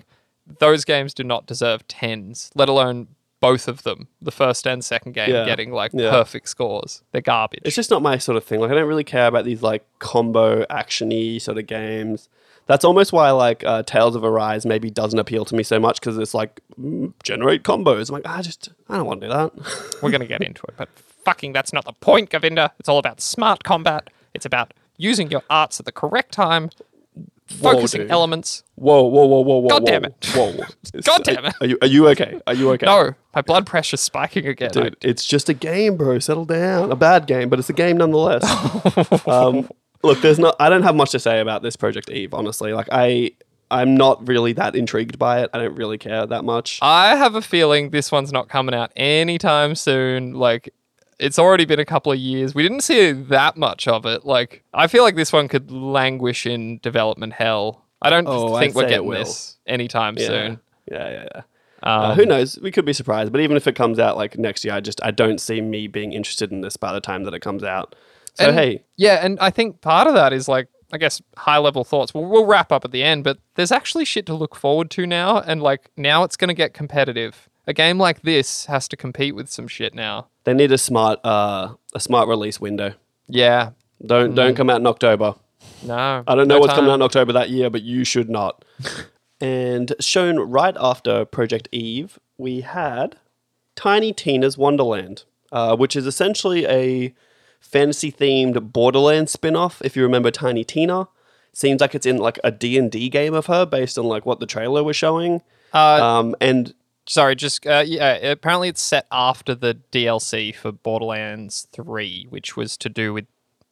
those games do not deserve tens, let alone both of them, the first and second game, Yeah. getting like Yeah. perfect scores. They're garbage. It's just not my sort of thing. Like I don't really care about these like combo actiony sort of games. That's almost why like uh, Tales of Arise maybe doesn't appeal to me so much because it's like mm, generate combos. I'm like, I just I don't want to do that. We're going to get into it, but fucking that's not the point, Govinda. It's all about smart combat. It's about using your arts at the correct time, focusing dude. elements. whoa, whoa, whoa, whoa, whoa! God whoa, damn it. Whoa, whoa. God damn it. Are you are you okay? Are you okay? No, my blood pressure's spiking again. Dude, it's just a game, bro. Settle down. A bad game, but it's a game nonetheless. um, look, there's not. I don't have much to say about this Project Eve. Honestly, like I, I'm not really that intrigued by it. I don't really care that much. I have a feeling this one's not coming out anytime soon. Like, it's already been a couple of years. We didn't see that much of it. Like, I feel like this one could languish in development hell. I don't Oh, think I'd we're getting this anytime yeah. soon. Yeah, yeah, yeah. Um, Uh, who knows? We could be surprised. But even if it comes out like next year, I just I don't see me being interested in this by the time that it comes out. So And- hey, Yeah, and I think part of that is like, I guess, high level thoughts. We'll, we'll wrap up at the end, but there's actually shit to look forward to now. And like, now it's going to get competitive. A game like this has to compete with some shit now. they need a smart uh a smart release window. Yeah. Don't don't come out in October. No. I don't know no what's coming out in October that year, but you should not. and shown right after Project Eve, we had Tiny Tina's Wonderland, uh, which is essentially a fantasy themed Borderlands spin off. If you remember Tiny Tina, seems like it's in like a D and D game of her based on like what the trailer was showing. Uh, Um, and Sorry, just uh, yeah. Apparently, it's set after the DLC for Borderlands Three, which was to do with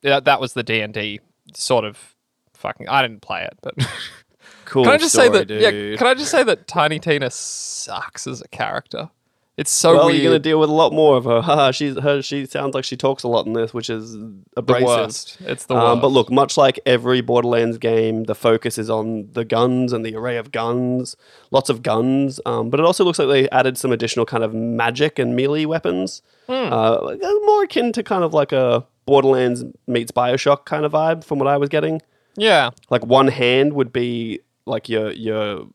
uh, that was the D and D sort of fucking. I didn't play it, but cool. can I just story, say that? dude. Yeah, can I just say that Tiny Tina sucks as a character. It's so well, weird. you're gonna deal with a lot more of her. Haha, She's her. She sounds like she talks a lot in this, which is the abrasive. worst. It's the worst. Um, but look, much like every Borderlands game, the focus is on the guns and the array of guns. Lots of guns, um, but it also looks like they added some additional kind of magic and melee weapons, Hmm. uh, uh, more akin to kind of like a Borderlands meets Bioshock kind of vibe, from what I was getting. yeah, Like one hand would be like your your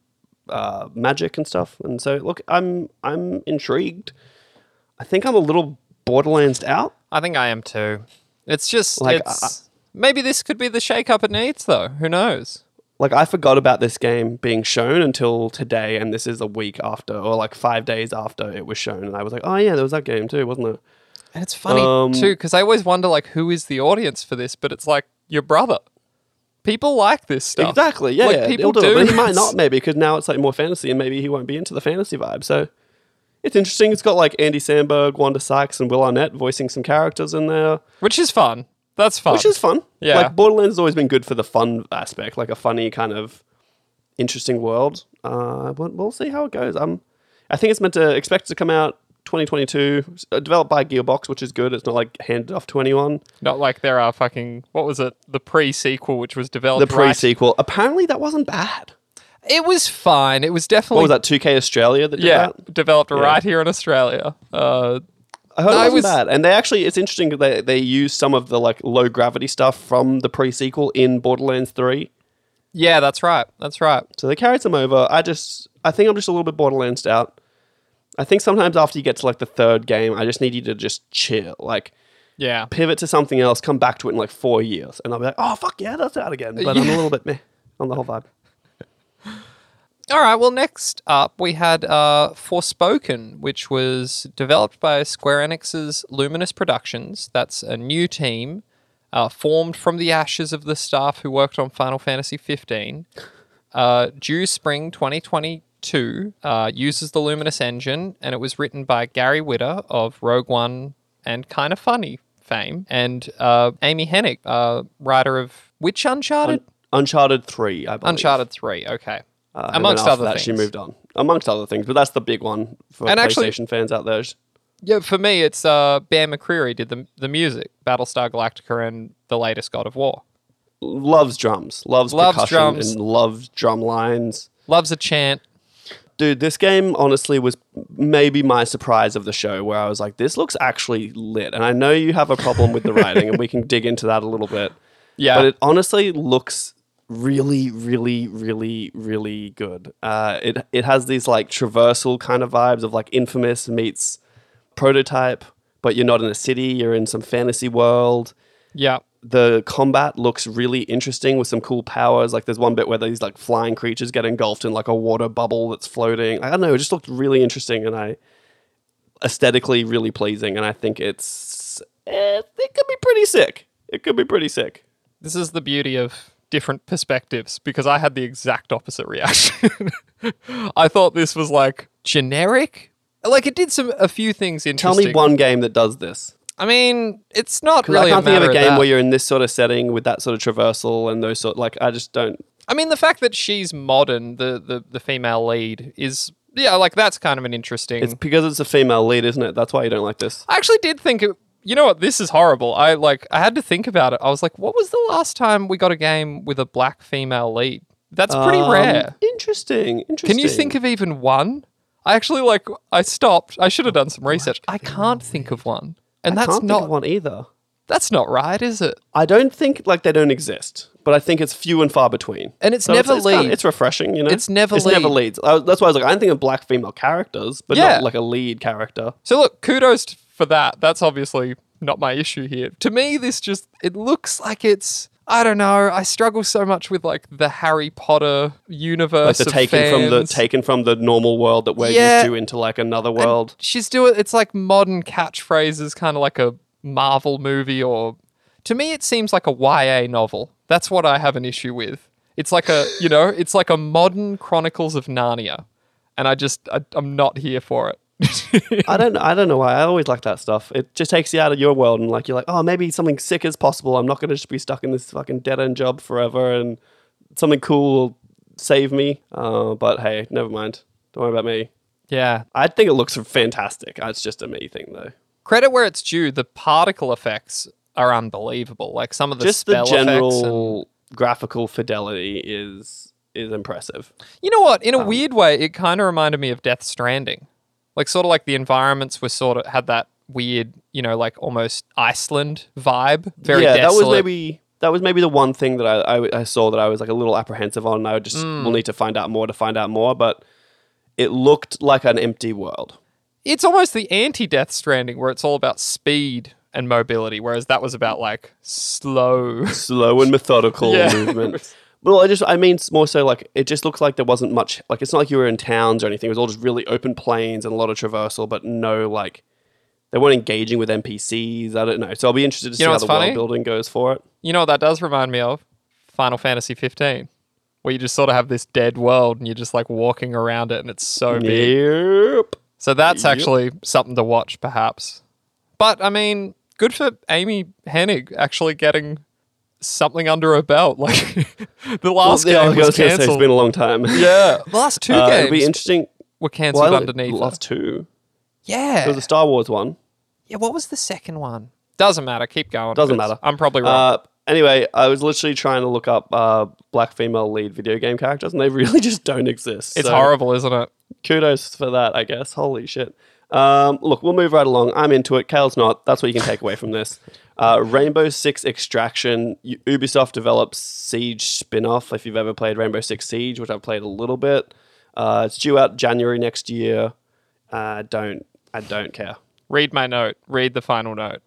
uh, magic and stuff, and so look, I'm I'm intrigued. I think I'm a little Borderlands out. I think I am too. It's just Like, it's maybe this could be the shake up it needs, though. Who knows? like I forgot about this game being shown until today, and this is a week after, or like five days after it was shown, and I was like, oh yeah, there was that game too, wasn't there? And it's funny Um, too because I always wonder like who is the audience for this, but it's like your brother. People like this stuff. Exactly, yeah, Like, yeah, people do, do. but he might not maybe because now it's like more fantasy, and maybe he won't be into the fantasy vibe. So it's interesting. It's got like Andy Samberg, Wanda Sykes, and Will Arnett voicing some characters in there, which is fun. That's fun. which is fun. Yeah. like Borderlands has always been good for the fun aspect, like a funny kind of interesting world. Uh, but we'll see how it goes. Um, I think it's meant to expect to come out 2022, uh, developed by Gearbox, which is good. It's not like handed off to anyone. not like there are fucking what was it? The pre sequel, which was developed. The pre right- sequel, apparently that wasn't bad. It was fine. It was definitely. What was that? 2K Australia that yeah that. developed right here in Australia. Uh, I heard No, it wasn't was- bad, and they actually it's interesting that they they use some of the like low gravity stuff from the pre sequel in Borderlands Three. yeah, that's right. That's right. So they carried some over. I just, I think I'm just a little bit Borderlands out. I think sometimes after you get to like the third game, I just need you to just chill, like Yeah. pivot to something else, come back to it in like four years, and I'll be like, oh fuck yeah, that's out again. But I'm a little bit meh on the whole vibe. All right. Well, next up we had uh, Forspoken, which was developed by Square Enix's Luminous Productions. That's a new team uh, formed from the ashes of the staff who worked on Final Fantasy 15. Uh, due spring 2022, uh, uses the Luminous engine, and it was written by Gary Whitta of Rogue One and Kind of Funny fame, and uh, Amy Hennig, uh, writer of which Uncharted? Uncharted Three, I believe. Uncharted 3. Okay. Uh, Amongst other that, things. she moved on. Amongst other things, but that's the big one for And actually- PlayStation fans out there. Yeah, for me, it's uh, Bear McCreary did the the music, Battlestar Galactica, and the latest God of War. Loves drums, loves, Loves percussion, drums. and loves drum lines. Loves a chant. Dude, this game honestly was maybe my surprise of the show where I was like, this looks actually lit. And I know you have a problem with the writing, and we can dig into that a little bit. Yeah, But it honestly looks really, really, really, really good. Uh, it it has these like traversal kind of vibes of like Infamous meets Prototype, but you're not in a city, you're in some fantasy world. yeah, the combat looks really interesting with some cool powers. Like there's one bit where these like flying creatures get engulfed in like a water bubble that's floating. I don't know, it just looked really interesting and I aesthetically really pleasing. And I think it's eh, it could be pretty sick. It could be pretty sick. This is the beauty of different perspectives because I had the exact opposite reaction. I thought this was like generic. Like it did some a few things interesting. Tell me one game that does this. I mean, it's not really I can't a think of a game that. where you're in this sort of setting with that sort of traversal and those sort. Like I just don't. I mean, the fact that she's modern, the the, the female lead, is yeah, like that's kind of an interesting. It's because it's a female lead, isn't it? That's why you don't like this. I actually did think it. You know what? This is horrible. I like. I had to think about it. I was like, what was the last time we got a game with a black female lead? That's pretty Um, rare. Interesting. Interesting. Can you think of even one? I actually like. I stopped. I should have done some research. I can't think of one, and I that's not of one either. that's not right, is it? I don't think like they don't exist, but I think it's few and far between. And it's So never it's, kinda- lead. it's refreshing, you know. It's never It's never leads. I, that's why I was like, I don't think of black female characters, but Yeah. not like a lead character. So look, kudos for that. That's obviously not my issue here. To me, this just it looks like it's I don't know. I struggle so much with like the Harry Potter Like universe. the of taken from the taken from the normal world that we're Yeah. used to into like another And world. She's doing it's like modern catchphrases, kind of like a Marvel movie, or to me, it seems like a YA novel. That's what I have an issue with. It's like a you know, it's like a modern Chronicles of Narnia, and I just I, I'm not here for it. I don't I don't know why. I always like that stuff. It just takes you out of your world and like you're like, oh, maybe something sick is possible. I'm not going to just be stuck in this fucking dead end job forever, and something cool will save me. Uh, but hey, never mind. Don't worry about me. yeah, I think it looks fantastic. It's just a me thing though. credit where it's due. The particle effects are unbelievable. Like some of the just the spell effects and- general graphical fidelity is is impressive. You know what? In Um, a weird way, it kind of reminded me of Death Stranding. Like sort of like the environments were sort of had that weird, you know, like almost Iceland vibe. Very yeah, that was maybe that was maybe the one thing that I, I I saw that I was like a little apprehensive on. I would just Mm. will need to find out more to find out more, but it looked like an empty world. It's almost the anti-Death Stranding where it's all about speed and mobility, whereas that was about like slow. slow and methodical Yeah. movement. Well, I just I mean it's more so like it just looks like there wasn't much like it's not like you were in towns or anything. It was all just really open plains and a lot of traversal, but no like they weren't engaging with NPCs. I don't know. So I'll be interested to see how the funny? world building goes for it. you know what that does remind me of? Final Fantasy 15. Where you just sort of have this dead world and you're just like walking around it and it's so big. Yep. So that's Yep. actually something to watch, perhaps. But I mean, good for Amy Hennig actually getting something under her belt. Like the last Well, yeah, game was was say it's cancelled. been a long time. Yeah, the last two Uh, games it'll be interesting. were cancelled Well, underneath. last two. Yeah, There was a Star Wars one. yeah. What was the second one? Doesn't matter. Keep going. Doesn't matter. I'm probably wrong. Uh, anyway, I was literally trying to look up uh, black female lead video game characters, and they really just don't exist. it's So horrible, isn't it? Kudos for that, I guess. Holy shit. Um, look, we'll move right along. I'm into it. Kale's not. That's what you can take away from this. Uh, Rainbow Six Extraction. Ubisoft develops Siege spin-off. If you've ever played Rainbow Six Siege, which I've played a little bit, uh, it's due out January next year. Uh, don't I don't care. Read my note. Read the final note.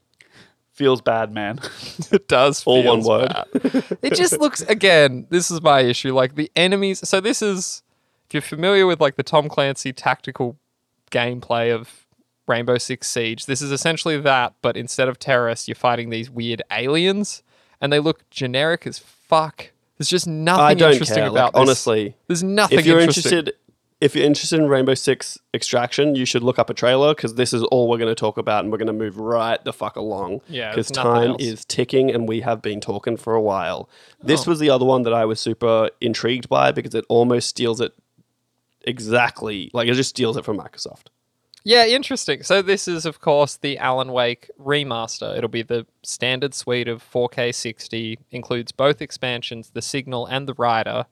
Feels bad, man. It does. All one word. bad. it just looks again. This is my issue. Like the enemies. So this is if you're familiar with like the Tom Clancy tactical gameplay of Rainbow Six Siege. This is essentially that, but instead of terrorists, you're fighting these weird aliens, and they look generic as fuck. There's just nothing I don't interesting care. about Like, this. honestly, There's nothing if you're interesting. interested if you're interested in rainbow six extraction you should look up a trailer because this is all we're going to talk about and we're going to move right the fuck along Yeah, because time else. is ticking and we have been talking for a while this Oh. was the other one that i was super intrigued by because it almost steals it exactly like it just steals it from microsoft Yeah, interesting. So this is, of course, the Alan Wake remaster. It'll be the standard suite of 4K 60, includes both expansions, the Signal and the Writer,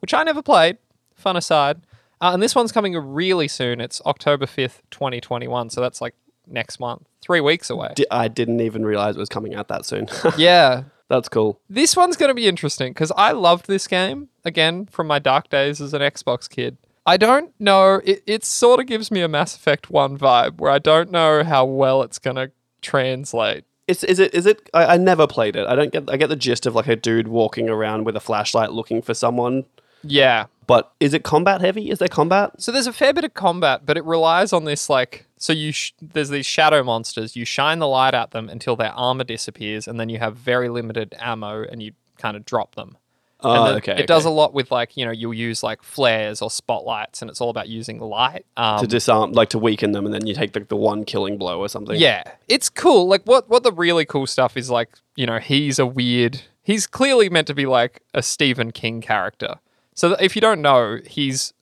which I never played. Fun aside. Uh, and this one's coming really soon. It's October 5th, 2021. So that's like next month, three weeks away. Di- i didn't even realize it was coming out that soon yeah. that's cool This one's going to be interesting because I loved this game, again, from my dark days as an Xbox kid. I don't know, it, it sort of gives me a Mass Effect 1 vibe where I don't know how well it's going to translate. It's is it is it? I, I never played it. I don't get. I get the gist of like a dude walking around with a flashlight looking for someone. Yeah. But is it combat heavy? Is there combat? So there's a fair bit of combat, but it relies on this like so you sh- there's these shadow monsters. You shine the light at them until their armor disappears, and then you have very limited ammo, and you kind of drop them. Oh, and then okay. It does a lot with like you know you'll use like flares or spotlights, and it's all about using light. Um, to disarm, like to weaken them, and then you take the, the one killing blow or something. Yeah, it's cool. Like what what the really cool stuff is like, you know, he's a weird. He's clearly meant to be like a Stephen King character. So if you don't know, he's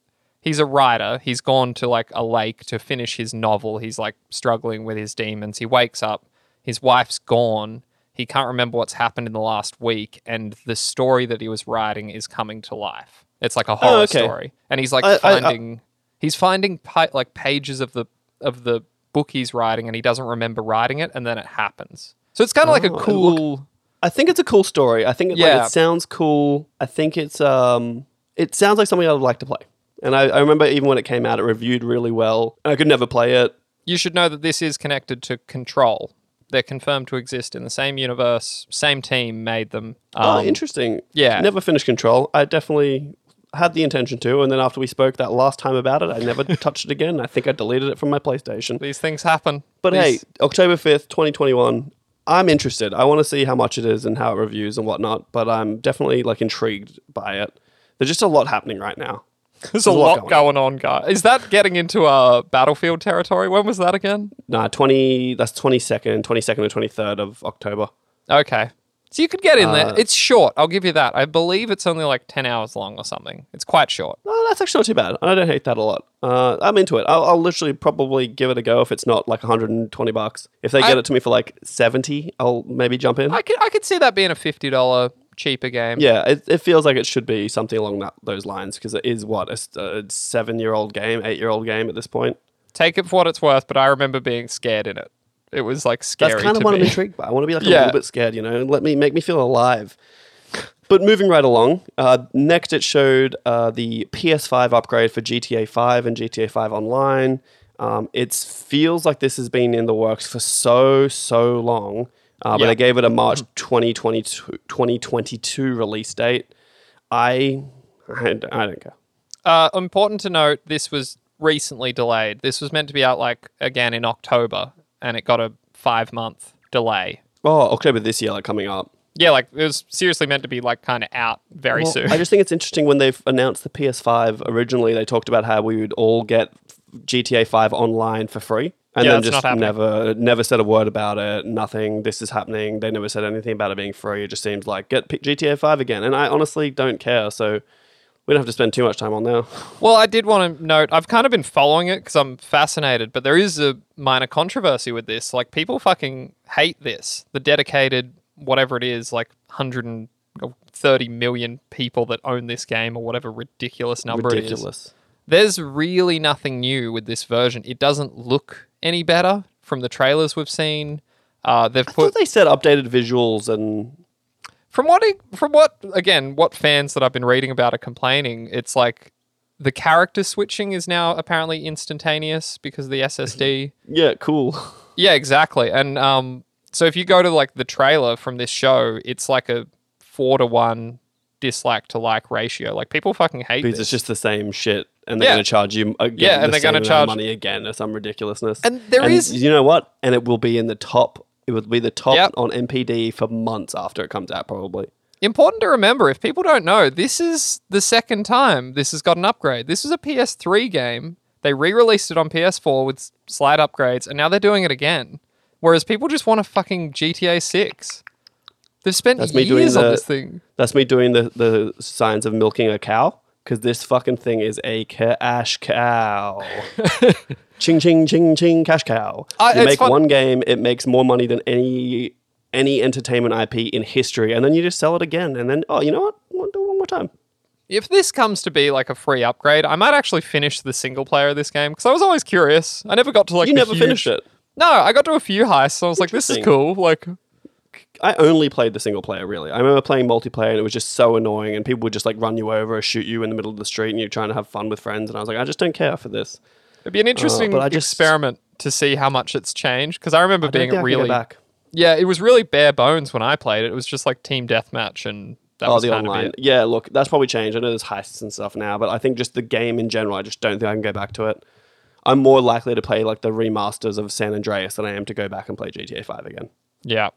he's a writer. He's gone to like a lake to finish his novel. He's like struggling with his demons. He wakes up, his wife's gone. He can't remember what's happened in the last week, and the story that he was writing is coming to life. It's like a horror Oh, okay. story, and he's like I- I- I- finding he's finding pi- like pages of the of the book he's writing and he doesn't remember writing it and then it happens so it's kind of like a Oh, cool I think it's a cool story. I think it, Yeah. like, it sounds cool. I think it's um, it sounds like something I would like to play. And I, I remember even when it came out, it reviewed really well. I could never play it. you should know that this is connected to control they're confirmed to exist in the same universe same team made them oh, Um, interesting. yeah. Never finished Control. I definitely had the intention to, and then after we spoke that last time about it, I never touched it again. I think I deleted it from my PlayStation. these things happen But These- hey, October 5th, 2021. I'm interested. I want to see how much it is and how it reviews and whatnot, but I'm definitely like intrigued by it. There's just a lot happening right now. There's a lot going on guys is that getting into uh battlefield territory when was that again Nah, 20 that's 22nd, 22nd or 23rd of October. okay so you could get in Uh, there it's short i'll give you that i believe it's only like 10 hours long or something it's quite short Oh, that's actually not too bad. I don't hate that a lot. Uh, I'm into it. I'll, I'll literally probably give it a go if it's not like 120 bucks. If they get it to me for like 70, I'll maybe jump in. I could I could see that being a fifty dollar cheaper game. yeah, it, it feels like it should be something along that, those lines because it is what a, a seven-year-old game, eight-year-old game at this point. Take it for what it's worth, but I remember being scared in it. It was like scary. That's kind of to what I'm intrigued by. I want to be like a little bit scared, you know. Let me make me feel alive. But moving right along, uh, next it showed uh, the PS5 upgrade for GTA 5 and GTA 5 Online. Um, it feels like this has been in the works for so so long, uh, but they gave it a March 2022, 2022 release date. I I, don't- I don't care. Uh, important to note, this was recently delayed. This was meant to be out like again in October, and it got a five month delay. Oh, October this year, like coming up. Yeah, like it was seriously meant to be like kind of out very Well, soon. I just think it's interesting when they've announced the PS5 originally, they talked about how we would all get GTA 5 online for free. And Yeah, then just never never said a word about it. Nothing. This is happening. They never said anything about it being free. It just seems like get GTA 5 again. And I honestly don't care. So we don't have to spend too much time on now. Well, I did want to note I've kind of been following it because I'm fascinated, but there is a minor controversy with this. Like people fucking hate this. The dedicated whatever it is, like 130 million people that own this game or whatever ridiculous number it is. There's really nothing new with this version. It doesn't look any better from the trailers we've seen. Uh, they've I put thought they said updated visuals and from what from what again what fans that I've been reading about are complaining. It's like the character switching is now apparently instantaneous because of the SSD. yeah, cool. yeah, exactly. And um, so if you go to like the trailer from this show, it's like a four to one dislike to like ratio. Like people fucking hate Because this. it's just the same shit. And they're Yeah. going to charge you uh, again. Yeah, and the they're gonna same amount of charge- money again or some ridiculousness. And there and is- you know what? And it will be in the top. It will be the top Yep. on NPD for months after it comes out, probably. Important to remember if people don't know, this is the second time this has got an upgrade. This was a PS3 game. They re released it on PS4 with slight upgrades, and now they're doing it again. Whereas people just want a fucking GTA 6. They've spent That's me doing years on this thing. That's me doing the, the signs of milking a cow because this fucking thing is a cash cow. ching ching ching ching cash cow. Uh, you make fun- one game, it makes more money than any any entertainment IP in history, and then you just sell it again, and then oh, you know what? We'll do it one more time. If this comes to be like a free upgrade, I might actually finish the single player of this game because I was always curious. I never got to like. You never huge- finished it. No, I got to a few heists. So I was like, "This is cool." Like, I only played the single player, really. I remember playing multiplayer and it was just so annoying, and people would just like run you over or shoot you in the middle of the street, and you're trying to have fun with friends. And I was like, I just don't care for this. it'd be an interesting Uh, but I just- experiment to see how much it's changed because I remember I being think I can go really back. Yeah, it was really bare bones when I played it. It was just like team deathmatch and that oh, was the online. Yeah, look, that's probably changed. I know there's heists and stuff now, but I think just the game in general, I just don't think I can go back to it. I'm more likely to play like the remasters of San Andreas than I am to go back and play GTA 5 again. Yeah.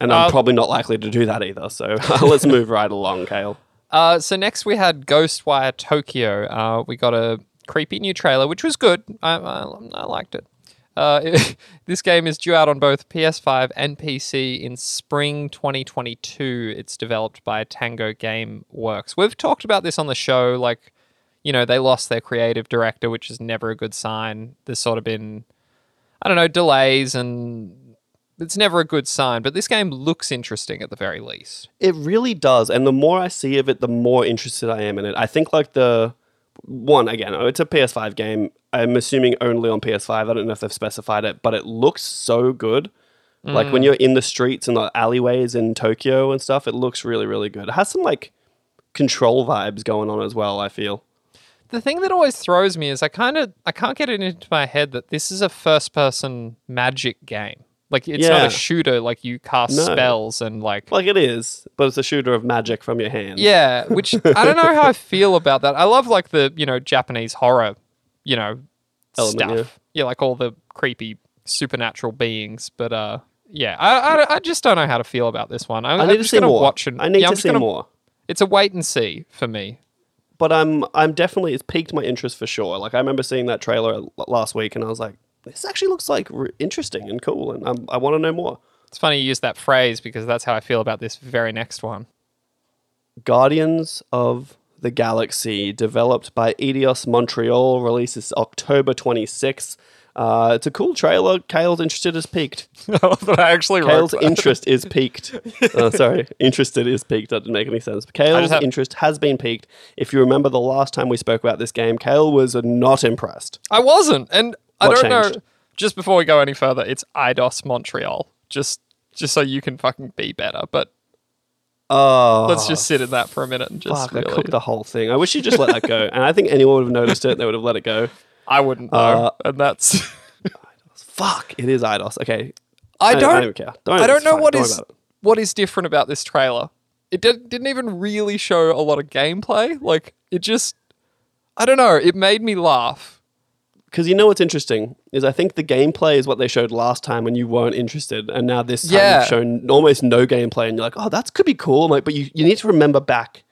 And I'm Uh, probably not likely to do that either. So let's move right along, Kale. Uh, so next we had Ghostwire Tokyo. Uh, we got a creepy new trailer, which was good. I, I, I liked it. Uh, this game is due out on both PS5 and PC in spring 2022. It's developed by Tango Game Works. We've talked about this on the show. Like, you know, they lost their creative director, which is never a good sign. There's sort of been, I don't know, delays and it's never a good sign. But this game looks interesting at the very least. It really does. And the more I see of it, the more interested I am in it. I think like the one again, oh, it's a PS5 game. I'm assuming only on PS5. I don't know if they've specified it, but it looks so good. Like when mm. you're in the streets and the alleyways in Tokyo and stuff, it looks really, really good. It has some like control vibes going on as well, I feel. The thing that always throws me is I kind of I can't get it into my head that this is a first person magic game. Like it's not a shooter like you cast No. spells and like Like it is, but it's a shooter of magic from your hand. yeah, which I don't know how I feel about that. I love like the, you know, Japanese horror, you know, Element, stuff. Yeah. like all the creepy supernatural beings, but uh yeah, I, I, I just don't know how to feel about this one. I I'm need to just see more. watch and I need yeah, to see gonna- more. It's a wait and see for me. but I'm I'm definitely it's piqued my interest for sure. Like I remember seeing that trailer last week, and I was like, this actually looks like r- interesting and cool, and I'm, I want to know more. It's funny you use that phrase because that's how I feel about this very next one. Guardians of the Galaxy, developed by Eidos Montreal, releases October 26th. Uh, it's a cool trailer. Kale's interested is peaked. I actually Kale's interest is peaked. Uh, sorry, interested is peaked. That didn't make any sense. Kale's have- interest has been peaked. If you remember the last time we spoke about this game, Kale was not impressed. I wasn't, and I don't know. Just before we go any further, it's IDOS Montreal. Just, just so you can fucking be better. But Oh, let's just sit in that for a minute and just Fuck, I really. cooked the whole thing. I wish you just let that go. And I think anyone would have noticed it. They would have let it go. I wouldn't know, Uh, and that's. Fuck, it is IDOS. Okay. I don't. I don't care. Don't, I don't know fine. what don't is, what is different about this trailer. It did, didn't even really show a lot of gameplay. Like it just, I don't know. It made me laugh. Because you know what's interesting is I think the gameplay is what they showed last time when you weren't interested, and now this time Yeah. you've shown almost no gameplay, and you're like, oh, that could be cool. I'm like, but you, you need to remember back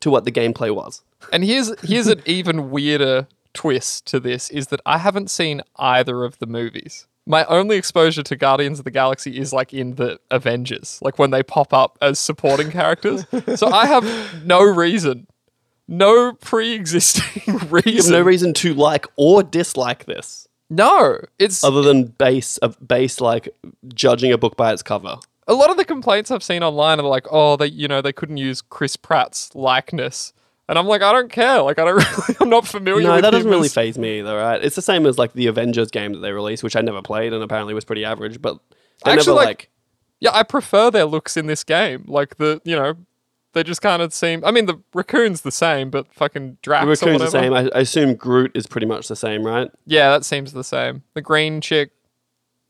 to what the gameplay was. And here's here's an even weirder twist to this is that I haven't seen either of the movies. My only exposure to Guardians of the Galaxy is like in the Avengers, like when they pop up as supporting characters. so I have no reason, no pre-existing reason. no reason to like or dislike this, no, it's other than base of base like judging a book by its cover. a lot of the complaints I've seen online are like, oh, they you know they couldn't use Chris Pratt's likeness, and I'm like, I don't care. Like I don't really, I'm not familiar. No, with that doesn't really as- phase me either, right? It's the same as like the Avengers game that they released, which I never played and apparently was pretty average, but they Actually, never like, like Yeah, I prefer their looks in this game. Like the, you know, they just kind of seem. I mean, the raccoon's the same, but fucking Drax the or raccoon's the same. I, I assume Groot is pretty much the same, right? Yeah, that seems the same. The green chick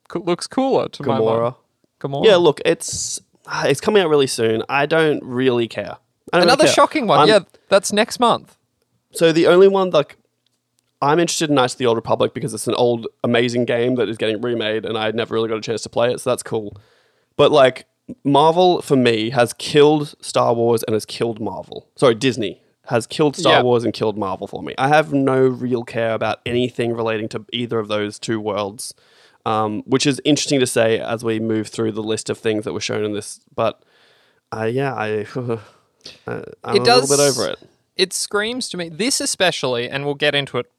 co- looks cooler to my Gamora. mind. Gamora. Yeah, look, it's ah, it's coming out really soon. I don't really care. I don't really Another care. shocking one. I'm- yeah, that's next month. So the only one like I'm interested in Knights of the Old Republic because it's an old amazing game that is getting remade, and I never really got a chance to play it, so that's cool. But like Marvel for me has killed Star Wars and has killed Marvel. Sorry, Disney has killed Star Yeah. Wars and killed Marvel for me. I have no real care about anything relating to either of those two worlds, um, which is interesting to say as we move through the list of things that were shown in this. But uh, yeah, I, I I'm It a little bit over it. It screams to me. This especially, and we'll get into it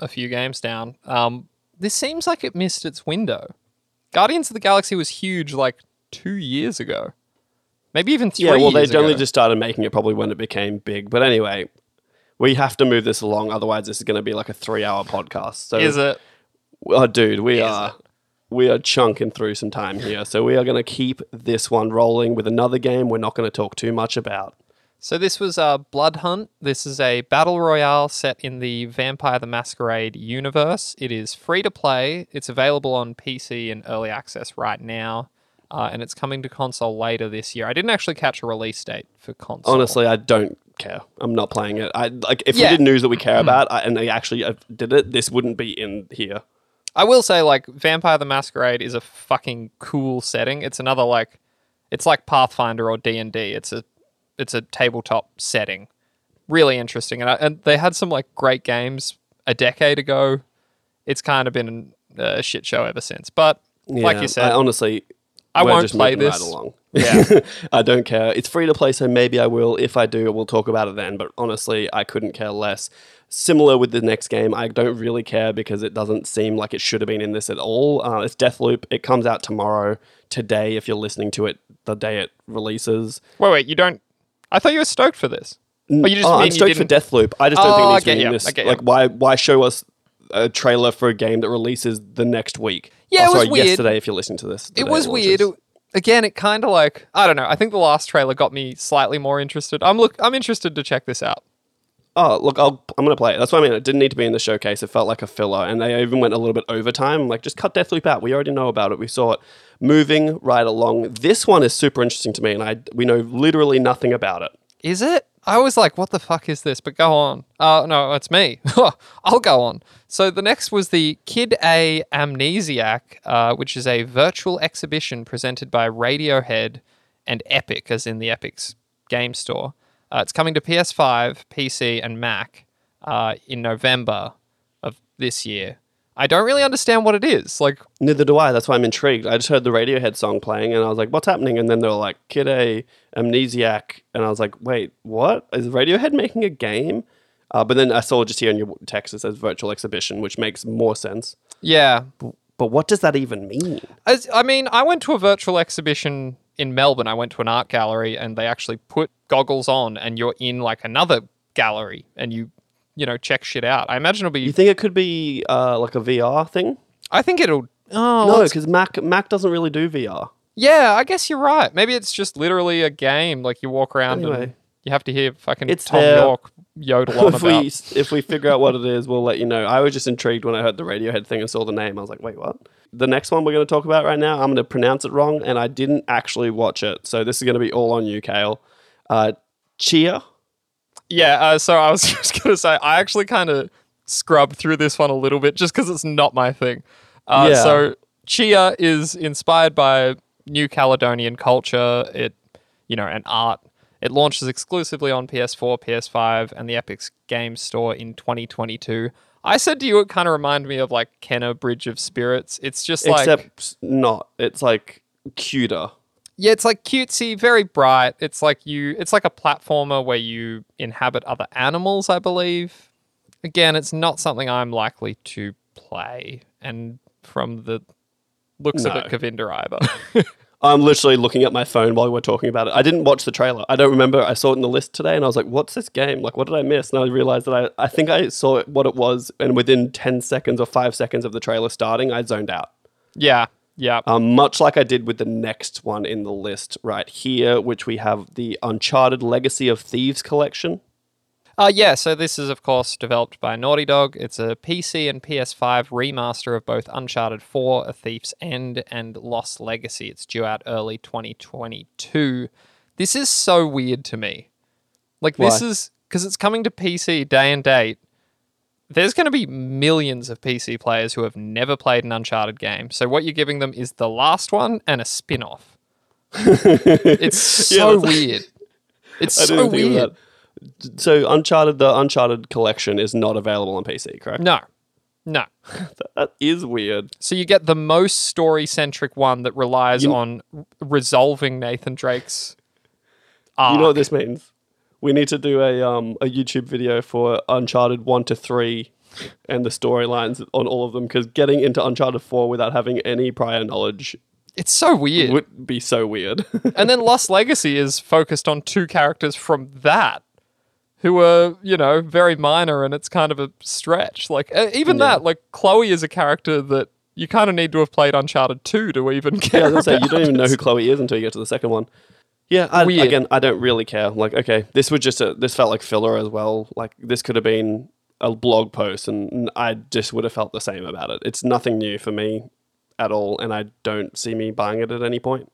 a few games down. Um, this seems like it missed its window. Guardians of the Galaxy was huge like two years ago, maybe even three. Yeah, well, they years only ago. just started making it probably when it became big. But anyway, we have to move this along, otherwise this is going to be like a three-hour podcast. So, Is it? oh, dude, we are we are chunking through some time here. So we are going to keep this one rolling with another game. We're not going to talk too much about. So this was uh, Bloodhunt. This is a battle royale set in the Vampire the Masquerade universe. It is free to play. It's available on PC in early access right now. Uh, and it's coming to console later this year. I didn't actually catch a release date for console. Honestly, I don't care. I'm not playing it. I like if Yeah. we did news that we care about I, and they actually uh, did it, this wouldn't be in here. I will say, like, Vampire the Masquerade is a fucking cool setting. It's another like, it's like Pathfinder or D and D. It's a, it's a tabletop setting, really interesting. And I, and they had some like great games a decade ago. It's kind of been a shit show ever since. But like you said, I, honestly, I we're won't play this. Right along. Yeah. I don't care. It's free to play, so maybe I will. If I do, we'll talk about it then. But honestly, I couldn't care less. Similar with the next game, I don't really care because it doesn't seem like it should have been in this at all. Uh, it's Deathloop. It comes out tomorrow, today, if you're listening to it the day it releases. wait, wait, you don't. I thought you were stoked for this. But you just Oh, I'm stoked for. Deathloop. I just don't Oh, think it I needs to be in this. Like, why? Why show us a trailer for a game that releases the next week? Yeah, oh, it was sorry, weird. Yesterday, if you're listening to this, it was launches. weird. It- again, it kind of like I don't know. I think the last trailer got me slightly more interested. I'm look. I'm interested to check this out. Oh, look, I'll, I'm going to play it. That's what I mean. It didn't need to be in the showcase. It felt like a filler. And they even went a little bit overtime. I'm like, just cut Deathloop out. We already know about it. We saw it moving right along. This one is super interesting to me, and I we know literally nothing about it. Is it? I was like, what the fuck is this? But go on. Uh, no, it's me. I'll go on. So the next was the Kid A Amnesiac, uh, which is a virtual exhibition presented by Radiohead and Epic, as in the Epic's game store. Uh, it's coming to PS5, PC, and Mac uh, in November of this year. I don't really understand what it is. Like, Neither do I. That's why I'm intrigued. I just heard the Radiohead song playing, and I was like, "What's happening?" And then they were like, "Kid A, Amnesiac," and I was like, "Wait, what? Is Radiohead making a game?" Uh, but then I saw just here in your text it says virtual exhibition, which makes more sense. yeah, But what does that even mean? As, I mean, I went to a virtual exhibition in Melbourne. I went to an art gallery and they actually put goggles on and you're in like another gallery and you, you know, check shit out. I imagine it'll be. You think it could be uh, like a VR thing? I think it'll. Oh, No, because Mac Mac doesn't really do VR. yeah, I guess you're right. Maybe it's just literally a game. Like you walk around and you have to hear fucking It's Thom there. Yorke yodel on if about. we if we figure out what it is, we'll let you know. I was just intrigued when I heard the Radiohead thing and saw the name. I was like, wait, what? The next one we're going to talk about right now, I'm going to pronounce it wrong, and I didn't actually watch it, so this is going to be all on you, Kale. Uh, Tchia. Yeah, uh, so I was just going to say, I actually kind of scrubbed through this one a little bit just because it's not my thing. Uh, Yeah. So, Tchia is inspired by New Caledonian culture, it, you know, and art. It launches exclusively on PS4, PS5, and the Epic's Game Store in 2022. I said to you, it kind of reminded me of like Kena Bridge of Spirits. It's just like, Except not. It's like cuter. Yeah, it's like cutesy, very bright. It's like you, it's like a platformer where you inhabit other animals, I believe. Again, it's not something I'm likely to play, and from the looks of it, Govinda either. I'm literally looking at my phone while we're talking about it. I didn't watch the trailer. I don't remember. I saw it in the list today, and I was like, "What's this game? Like, what did I miss?" And I realized that I, I think I saw what it was, and within ten seconds or five seconds of the trailer starting, I zoned out. yeah, yeah. Um, much like I did with the next one in the list right here, which we have the Uncharted Legacy of Thieves collection. Uh, yeah, so this is, of course, developed by Naughty Dog. It's a PC and PS5 remaster of both Uncharted 4, A Thief's End, and Lost Legacy. It's due out early 2022. This is so weird to me. Like, this is because it's coming to PC day and date. There's going to be millions of PC players who have never played an Uncharted game. So, what you're giving them is the last one and a spin off. it's so that's- weird. It's I so didn't think of weird. So Uncharted, the Uncharted collection is not available on PC, correct? No, no. That is weird. So you get the most story centric one that relies on resolving Nathan Drake's arc. You know what this means? We need to do a um a YouTube video for Uncharted one to three and the storylines on all of them because getting into Uncharted four without having any prior knowledge it's so weird. would be so weird. and then Lost Legacy is focused on two characters from that who are, you know, very minor and it's kind of a stretch. Like uh, even Yeah. that, like Chloe is a character that you kind of need to have played Uncharted 2 to even yeah, I was say you don't even know who Chloe is until you get to the second one. Yeah, I, Weird. again, I don't really care. Like, okay, this was just a this felt like filler as well. Like, this could have been a blog post, and I just would have felt the same about it. It's nothing new for me at all, and I don't see me buying it at any point.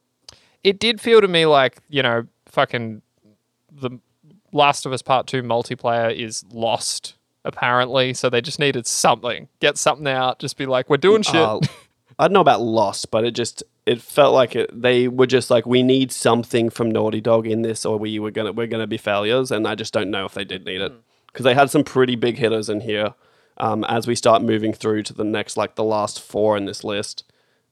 It did feel to me like, you know, fucking the Last of Us Part 2 multiplayer is lost, apparently. So they just needed something. Get something out. Just be like, we're doing shit. Uh, I don't know about lost, but it just it felt like it, they were just like we need something from Naughty Dog in this, or we were gonna we're gonna be failures, and I just don't know if they did need it because they had some pretty big hitters in here. Um, as we start moving through to the next, like the last four in this list,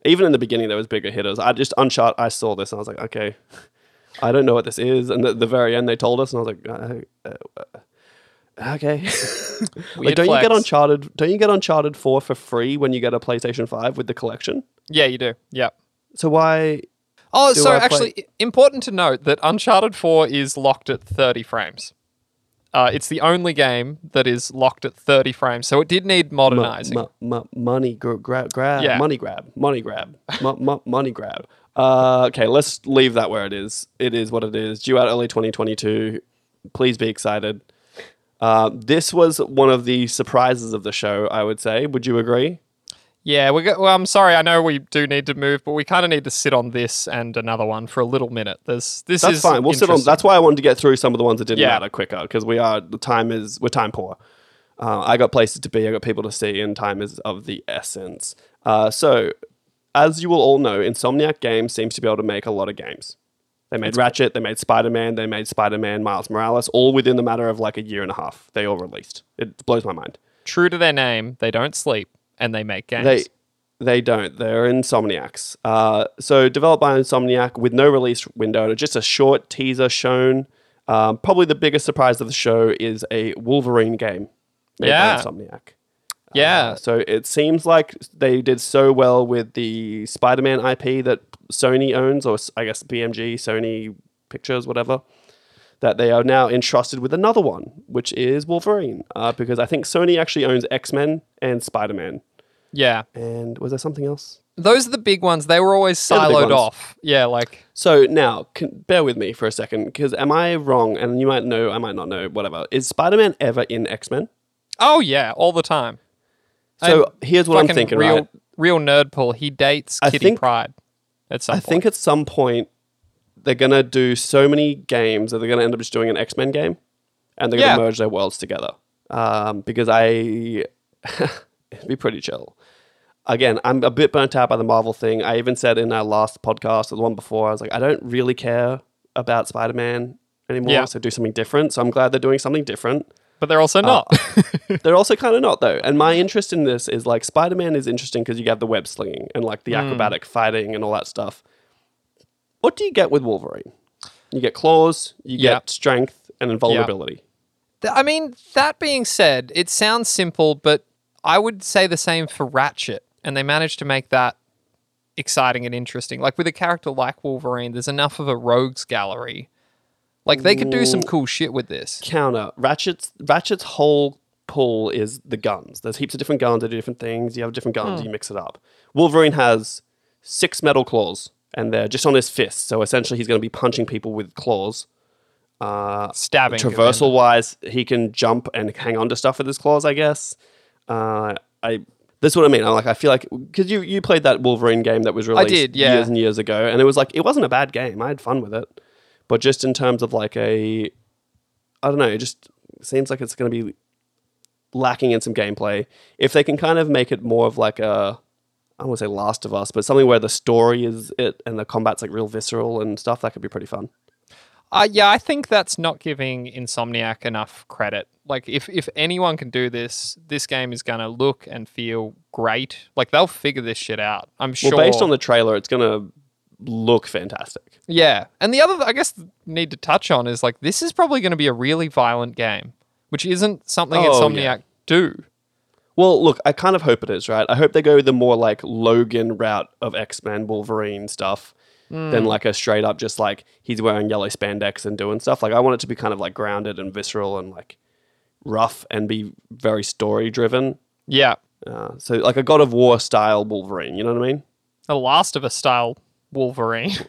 even in the beginning there was bigger hitters. I just Uncharted, I saw this and I was like, okay, I don't know what this is, and at the very end they told us, and I was like, uh, uh, okay. like, don't you get flex. Uncharted? Don't you get Uncharted Four for free when you get a PlayStation Five with the collection? Yeah, you do. Yeah. So why? Oh, so play- actually, important to note that Uncharted 4 is locked at 30 frames. Uh, it's the only game that is locked at 30 frames, so it did need Mo- modernizing. mo- mo- money gr- grab, grab, Yeah. money grab, money grab, mo- mo- money grab. Uh, okay, let's leave that where it is. It is what it is. Due out early 2022. Please be excited. Uh, this was one of the surprises of the show. I would say. Would you agree? Yeah, we got, well, I'm sorry, I know we do need to move, but we kind of need to sit on this and another one for a little minute. There's, this That's is fine. We'll sit on. That's why I wanted to get through some of the ones that didn't Yeah. matter quicker because we are the time is we're time poor. Uh, I got places to be. I got people to see, and time is of the essence. Uh, so, as you will all know, Insomniac Games seems to be able to make a lot of games. They made Ratchet, they made Spider Man, they made Spider Man Miles Morales, all within the matter of like a year and a half. They all released. It blows my mind. True to their name, they don't sleep and they make games. They they don't. They're Insomniacs. Uh, so developed by Insomniac with no release window, just a short teaser shown. Um, probably the biggest surprise of the show is a Wolverine game made Yeah. by Insomniac. yeah. Uh, so it seems like they did so well with the Spider-Man IP that Sony owns, or I guess BMG, Sony Pictures, whatever, that they are now entrusted with another one, which is Wolverine, uh, because I think Sony actually owns X-Men and Spider-Man. yeah. And was there something else? Those are the big ones. They were always They're the big siloed off. Yeah, like, So now, can, bear with me for a second, because am I wrong? And you might know, I might not know, whatever. Is Spider Man ever in X Men? oh, yeah, all the time. So And here's what I'm thinking, real, right? Real nerd pull. He dates I Kitty think- Pryde at some I point. think at some point they're gonna do so many games that they're gonna end up just doing an X Men game, and they're gonna merge their worlds together. Um, because I, it'd be pretty chill. Again, I'm a bit burnt out by the Marvel thing. I even said in our last podcast, or the one before, I was like, I don't really care about Spider Man anymore. Yeah. So do something different. So I'm glad they're doing something different. but they're also not. They're also kind of not though. And my interest in this is like Spider Man is interesting because you have the web slinging and like the Hmm. acrobatic fighting and all that stuff. What do you get with Wolverine? You get claws, you Yeah. get strength and invulnerability. Th- I mean, that being said, it sounds simple, but I would say the same for Ratchet, and they managed to make that exciting and interesting. Like with a character like Wolverine, there's enough of a rogues gallery. Like they could do some cool shit with this. Counter Ratchet's Ratchet's whole pull is the guns. There's heaps of different guns that do different things. You have different Hmm. guns, you mix it up. Wolverine has six metal claws, and they're just on his fists. So essentially, he's going to be punching people with claws. Uh, Stabbing. traversal wise, he can jump and hang on to stuff with his claws. I guess. Uh, I that's what I mean. I'm like, I feel like because you you played that Wolverine game that was released did, yeah. years and years ago, and it was like it wasn't a bad game. I had fun with it, but just in terms of like a, I don't know, it just seems like it's going to be lacking in some gameplay. If they can kind of make it more of like a, I want to say Last of Us, but something where the story is it and the combat's like real visceral and stuff, that could be pretty fun. Uh, yeah, I think that's not giving Insomniac enough credit. Like, if, if anyone can do this, this game is going to look and feel great. Like, they'll figure this shit out. I'm sure. Well, based on the trailer, it's going to look fantastic. Yeah. And the other, I guess, need to touch on is like, this is probably going to be a really violent game, which isn't something Oh, Insomniac yeah. do. Well, look, I kind of hope it is, right? I hope they go the more like Logan route of X Men Wolverine stuff than like a straight up just like he's wearing yellow spandex and doing stuff. Like, I want it to be kind of like grounded and visceral and like rough and be very story driven. Yeah. Uh, so, like a God of War style Wolverine, you know what I mean? A Last of Us style Wolverine.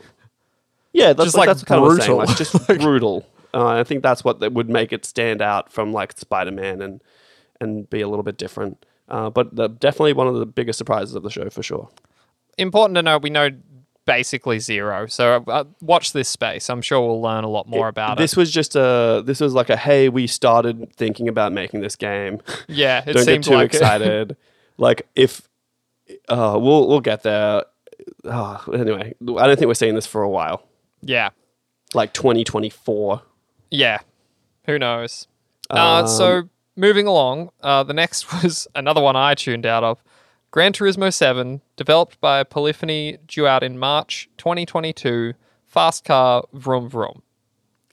Yeah, that's Just, like, like, that's kind of what I'm saying. brutal. Like just brutal. Uh, I think that's what that would make it stand out from like Spider Man and and be a little bit different. Uh, but the, definitely one of the biggest surprises of the show for sure. Important to know, we know basically zero. So uh, watch this space. I'm sure we'll learn a lot more about it. this was just a this was like a hey, we started thinking about making this game. Yeah, it Don't get too like excited. like if uh, we'll we'll get there. Uh, anyway, I don't think we're seeing this for a while. yeah, Like 2024. yeah. Who knows? uh, so moving along, uh, the next was another one I tuned out of. Gran Turismo 7, developed by Polyphony, due out in March 2022. Fast car, vroom vroom.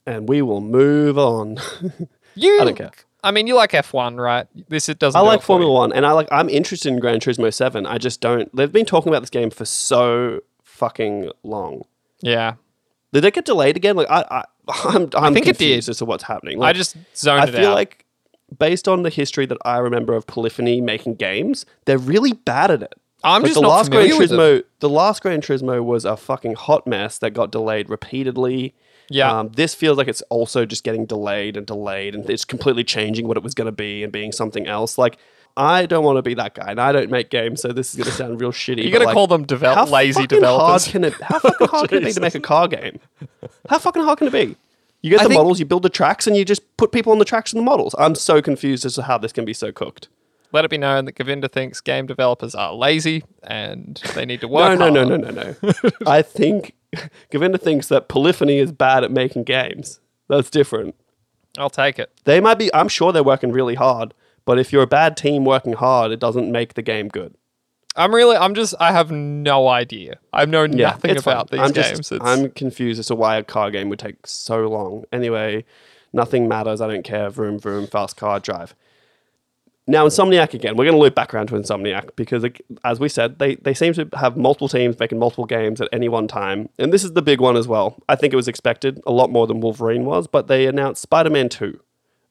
And we will move on. You, I don't care. I mean, you like F1, right? This it doesn't. I do like it Formula you. One, and I like. I'm interested in Gran Turismo Seven. I just don't. They've been talking about this game for so fucking long. Yeah, Did it get delayed again? Like I, I I'm, I'm think it confused did. as to what's happening. Like, I just zoned I it feel out. like based on the history that I remember of Polyphony making games, they're really bad at it. I'm Like just the not last Gran familiar with it. Turismo, the last Gran Turismo was a fucking hot mess that got delayed repeatedly. Yeah. Um, this feels like it's also just getting delayed and delayed, and it's completely changing what it was going to be and being something else. Like, I don't want to be that guy, and I don't make games, so this is going to sound real shitty. You're gonna like, call them develop- lazy developers. Hard can it, how fucking hard can it be to make a car game? How fucking hard can it be? You get I the think- models, you build the tracks, and you just put people on the tracks and the models. I'm so confused as to how this can be so cooked. Let it be known that Govinda thinks game developers are lazy and they need to No, work. no, no, harder. no, no, no. I think Govinda thinks that Polyphony is bad at making games. That's different. I'll take it. They might be, I'm sure they're working really hard, but if you're a bad team working hard, it doesn't make the game good. I'm really. I'm just. I have no idea. I know Yeah, nothing it's fine. about these I'm games. Just, it's, I'm confused as to why a car game would take so long. Anyway, nothing matters. I don't care. Vroom, vroom, fast car drive. Now, Insomniac again. We're going to loop back around to Insomniac because, as we said, they, they seem to have multiple teams making multiple games at any one time. And this is the big one as well. I think it was expected a lot more than Wolverine was, but they announced Spider Man 2.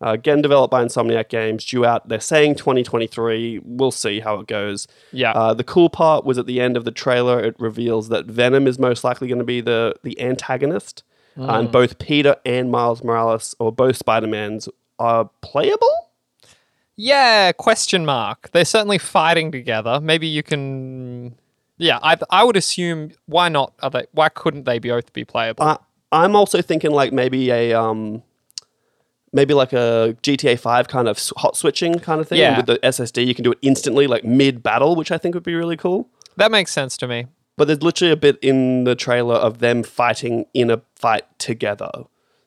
Uh, again, developed by Insomniac Games, due out. They're saying 2023. We'll see how it goes. Yeah. Uh, the cool part was at the end of the trailer, it reveals that Venom is most likely going to be the the antagonist, Uh, Hmm. and both Peter and Miles Morales, or both Spider Mans, are playable. yeah. Question mark. They're certainly fighting together. Maybe you can. Yeah. I. I would assume. Why not? Are they? Why couldn't they both be playable? I'm also thinking like maybe a um. Maybe like a GTA 5 kind of hot switching kind of thing. Yeah. With the SSD, you can do it instantly, like mid battle, which I think would be really cool. that makes sense to me. But there's literally a bit in the trailer of them fighting in a fight together.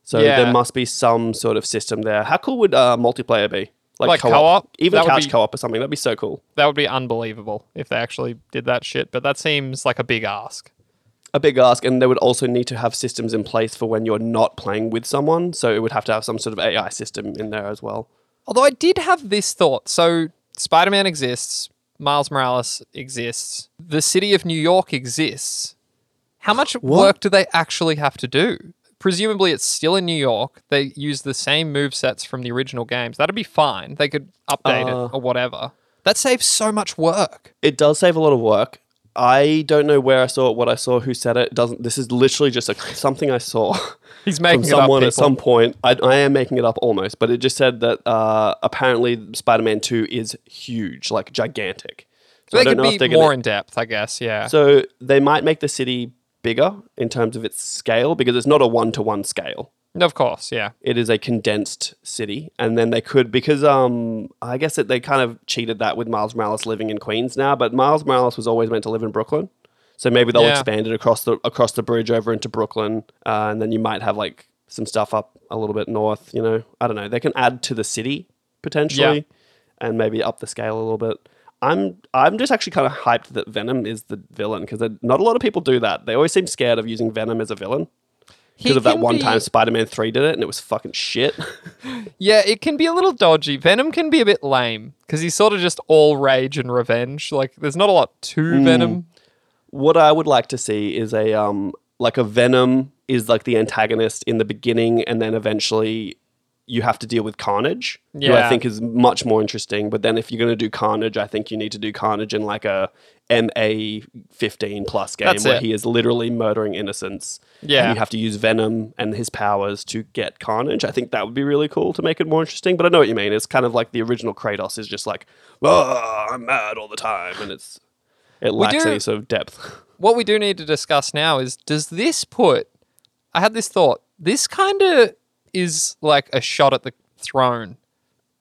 So Yeah. there must be some sort of system there. How cool would uh, multiplayer be? Like co-op? Even That would couch be- co-op or something. That'd be so cool. That would be unbelievable if they actually did that shit. But that seems like a big ask. A big ask, and they would also need to have systems in place for when you're not playing with someone. So it would have to have some sort of AI system in there as well. Although I did have this thought. So Spider Man exists, Miles Morales exists, the city of New York exists. How much work do they actually have to do? Presumably, it's still in New York. They use the same move sets from the original games. That'd be fine. They could update Uh. it or whatever. That saves so much work. It does save a lot of work. I don't know where I saw it, what I saw, who said it. doesn't. This is literally just a, something I saw. He's from making it someone up. at some point. I, I am making it up almost, but it just said that uh, apparently Spider-Man Two is huge, like gigantic. So they I don't could know be if they're more gonna. in depth, I guess. Yeah. So they might make the city bigger in terms of its scale because it's not a one-to-one scale. Of course, yeah. It is a condensed city, and then they could because um I guess that they kind of cheated that with Miles Morales living in Queens now, but Miles Morales was always meant to live in Brooklyn. So maybe they'll Yeah. expand it across the across the bridge over into Brooklyn, uh, and then you might have like some stuff up a little bit north. You know, I don't know. They can add to the city potentially, and maybe up the scale a little bit. I'm I'm just actually kind of hyped that Venom is the villain because not a lot of people do that. They always seem scared of using Venom as a villain because of that one be- time Spider-Man Three did it and it was fucking shit. Yeah, it can be a little dodgy. Venom can be a bit lame because he's sort of just all rage and revenge. Like, there's not a lot to Hmm. Venom. what I would like to see is a um like a Venom is like the antagonist in the beginning, and then eventually you have to deal with Carnage, who I think is much more interesting. But then if you're going to do Carnage, I think you need to do Carnage in like a MA 15 plus game That's where it. he is literally murdering innocents. Yeah. and you have to use Venom and his powers to get Carnage. I think that would be really cool to make it more interesting. But I know what you mean. It's kind of like the original Kratos is just like, oh, I'm mad all the time, and it's it lacks do- any sort of depth. what we do need to discuss now is does this put I had this thought. This kind of is like a shot at the throne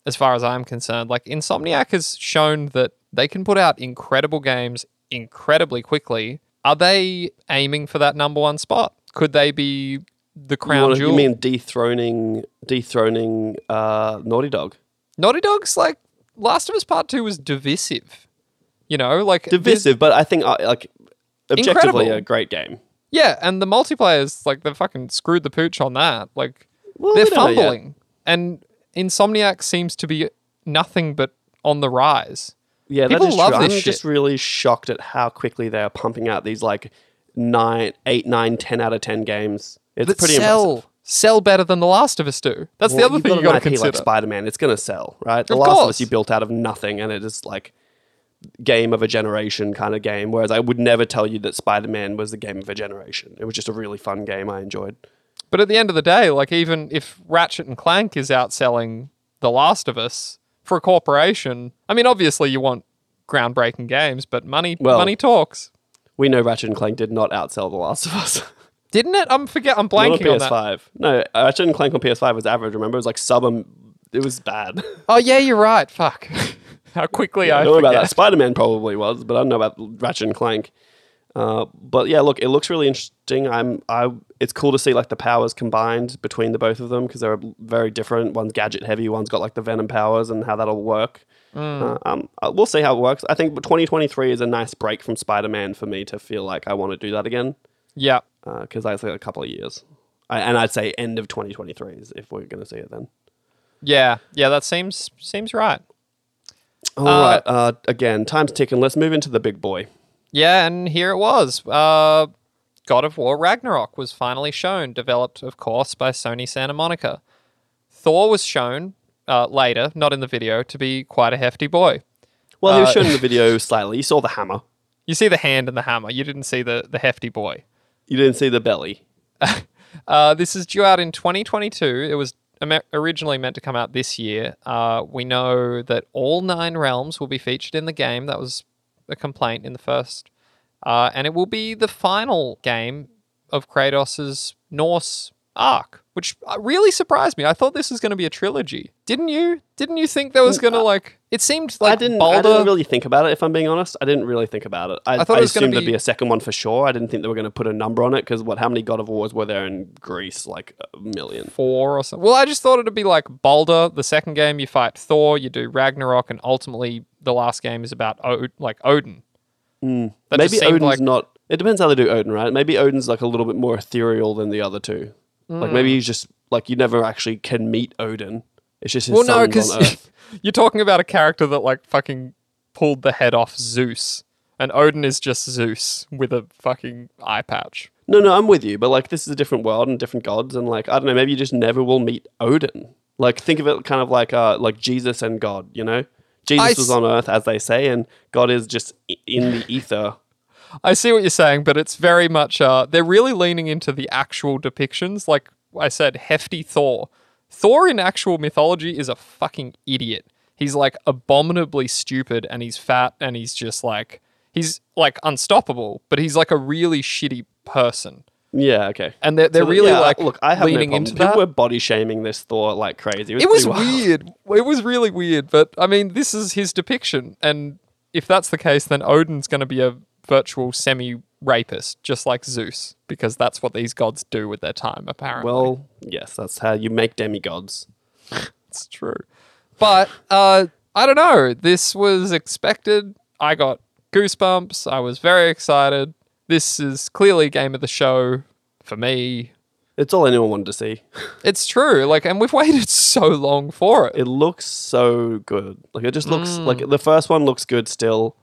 as far as I'm concerned. Like Insomniac has shown that they can put out incredible games incredibly quickly. Are they aiming for that number one spot? Could they be the You, crown wanna- jewel? you mean dethroning dethroning uh, Naughty Dog? Naughty Dog's like Last of Us Part 2 was divisive. You know, like Divisive, but I think uh, like objectively Incredible. a great game. Yeah, and the multiplayers like they fucking screwed the pooch on that. Like Well, they're we don't know yet. fumbling, and Insomniac seems to be nothing but on the rise. Yeah, People that is love true. this I'm shit. just really shocked at how quickly they are pumping out these like nine, eight, nine, ten out of ten games. It's That pretty sell impressive. sell better than The Last of Us do. That's the other thing you an got to consider. Like Spider-Man, it's going to sell, right? The Of Last of. Us you built out of nothing, and it is like game of a generation kind of game. Whereas I would never tell you that Spider-Man was the game of a generation. It was just a really fun game I enjoyed. But at the end of the day, like even if Ratchet and Clank is outselling The Last of Us for a corporation, I mean, obviously you want groundbreaking games, but money Well- money talks. We know Ratchet and Clank did not outsell The Last of Us. Didn't it? I'm forget. I'm Not on blanking on that. PS5. No, uh, Ratchet and Clank on PS5 was average. Remember, it was like sub. It was bad. Oh yeah, you're right. Fuck. How quickly I, I don't know about that. Spider Man probably was, but I don't know about Ratchet and Clank. Uh, but yeah, look, it looks really interesting. I'm, I, it's cool to see like the powers combined between the both of them because they're very different. One's gadget heavy, one's got like the Venom powers, and how that'll work. Uh, um, uh, we'll see how it works. I think 2023 is a nice break from Spider Man for me to feel like I want to do that again Yeah. because I say a couple of years, I, and I'd say end of 2023 is if we're going to see it then. Yeah. Yeah. That seems seems right. All Uh, right, uh, again, time's ticking. Let's move into the big boy. Yeah, and here it was. Uh, God of War Ragnarok was finally shown, developed, of course, by Sony Santa Monica. Thor was shown uh, later, not in the video, to be quite a hefty boy. Well, he was Uh, shown in the video slightly. You saw the hammer. You see the hand and the hammer. You didn't see the, the hefty boy. You didn't see the belly. Uh, this is due out in 2022. It was originally meant to come out this year. Uh, we know that all nine realms will be featured in the game. That was a complaint in the first. Uh, and it will be the final game of Kratos' Norse arc, which uh, really surprised me. I thought this was going to be a trilogy. Didn't you? Didn't you think there was going to like? It seemed like I didn't. I didn't really think about it. If I'm being honest, I didn't really think about it. I, I thought I it was assumed there'd be- a second one for sure. I didn't think they were going to put a number on it because what? How many God of Wars were there in Greece? Like a million. four or something. Well, I just thought it'd be like Baldur. The second game, you fight Thor, you do Ragnarok, and ultimately the last game is about Od- like Odin. That Maybe Odin's like not. It depends how they do Odin, right? Maybe Odin's like a little bit more ethereal than the other two. Like Hmm. maybe he's just like you never actually can meet Odin. It's just his well, no, sons because on Earth. you're talking about a character that like fucking pulled the head off Zeus, and Odin is just Zeus with a fucking eye patch. No, no, I'm with you, but like this is a different world and different gods, and like I don't know, maybe you just never will meet Odin. Like think of it kind of like uh like Jesus and God, you know? Jesus I was on Earth, as they say, and God is just in the ether. I see what you're saying, but it's very much uh they're really leaning into the actual depictions. Like I said, hefty Thor. Thor in actual mythology is a fucking idiot. He's like abominably stupid and he's fat and he's just like he's like unstoppable, but he's like a really shitty person. Yeah, okay. And they're, they're So, really yeah, like look, I have leaning no into People that. were body shaming this Thor like crazy. It was, it was weird. It was really weird, but I mean, this is his depiction, and if that's the case, then Odin's going to be a virtual semi-rapist, just like Zeus, because that's what these gods do with their time. Apparently, Well, yes, that's how you make demigods. it's true. But uh, I don't know. This was expected. I got goosebumps. I was very excited. This is clearly game of the show for me. It's all anyone wanted to see. It's true. Like, and we've waited so long for it. It looks so good. Like it just looks Mm. like the first one looks good still,